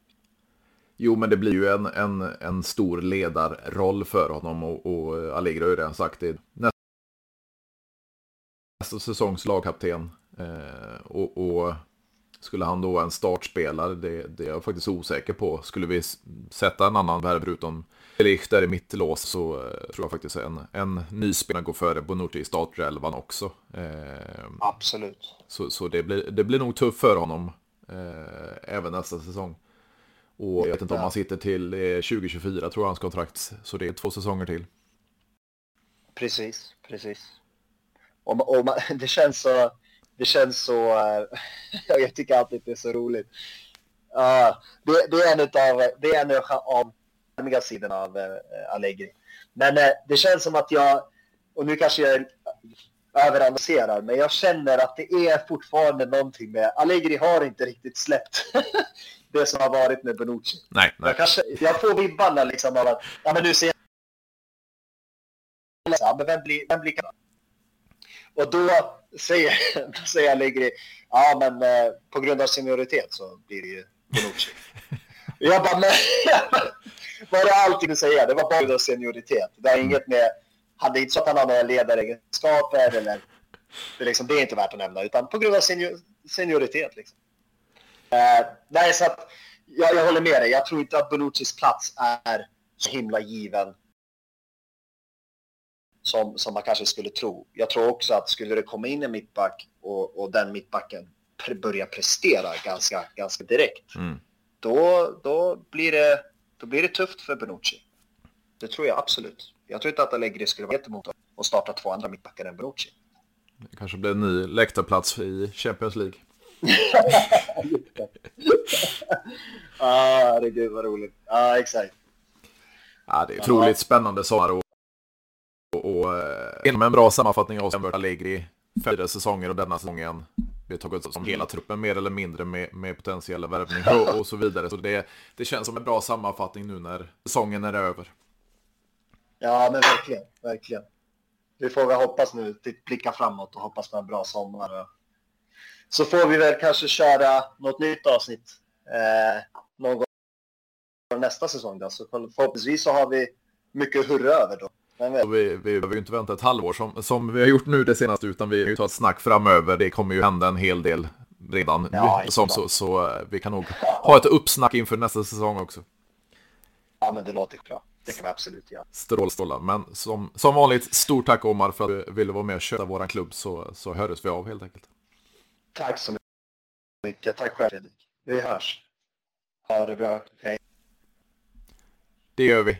Jo, men det blir ju en, en, en stor ledarroll för honom och, och Allegri har ju redan sagt det. Nästa säsongs lagkapten. Eh, och, och, skulle han då vara en startspelare, det, det är jag faktiskt osäker på. Skulle vi sätta en annan värv utom Lich där i mittlås så eh, tror jag faktiskt en, en ny spelare går före Bonucci i startelvan också. Eh, Absolut. Så, så det, blir, det blir nog tufft för honom eh, även nästa säsong. Och jag vet inte om han sitter till 2024 tror jag hans kontrakt. Så det är två säsonger till. Precis, precis. Och, och man, det känns så, det känns så, jag tycker alltid det är så roligt. Uh, det, det, är en av, det är en av charmiga sidorna av uh, Allegri. Men uh, det känns som att jag, och nu kanske jag överanalyserar, men jag känner att det är fortfarande någonting med, Allegri har inte riktigt släppt det som har varit med Bonucci. Nej, nej. Jag, kanske, jag får vibbarna liksom av att, ja men nu ser jag, men vem blir, vem blir och då säger, säger Allegri, ja men eh, på grund av senioritet så blir det ju Bonucci. jag bara, men var det allting du säger? Det var bara på grund av senioritet. Det har inget med, det är inte så att han har några ledaregenskaper eller, det, liksom, det är inte värt att nämna, utan på grund av senior, senioritet. Liksom. Eh, nej, så att jag, jag håller med dig. Jag tror inte att Bonuccis plats är så himla given som, som man kanske skulle tro. Jag tror också att skulle det komma in en mittback och, och den mittbacken pre börja prestera ganska, ganska direkt, mm. då, då, blir det, då blir det tufft för Bonucci. Det tror jag absolut. Jag tror inte att Allegri skulle vara emot att starta två andra mittbackar än Bonucci. Det kanske blir en ny läktarplats i Champions League. ah, herregud vad roligt. Ja, ah, exakt. Ja, det är otroligt ja. spännande sommar Eh, genom en bra sammanfattning av Sembert Allegri, fyra säsonger och denna säsongen. Vi har tagit som hela truppen mer eller mindre med, med potentiella värvningar och, och, så vidare. Så det, det känns som en bra sammanfattning nu när säsongen är över. Ja, men verkligen, verkligen. vi får väl hoppas nu, blicka framåt och hoppas på en bra sommar. Så får vi väl kanske köra något nytt avsnitt eh, någon gång nästa säsong då. Så förhoppningsvis så har vi mycket att hurra över då. Vi, vi behöver ju inte vänta ett halvår som, som vi har gjort nu det senaste, utan vi tar ett snack framöver. Det kommer ju hända en hel del redan. Ja, som, så, så eh, vi kan nog ha ett uppsnack inför nästa säsong också. Ja, men det låter bra. Det kan vi absolut göra. Strålstrålar. Men som, som vanligt, stort tack Omar för att du ville vara med och köta våran klubb så, så hördes vi av helt enkelt. Tack så mycket. Tack själv Fredrik. Vi hörs. Ha det bra. Hej. Det gör vi.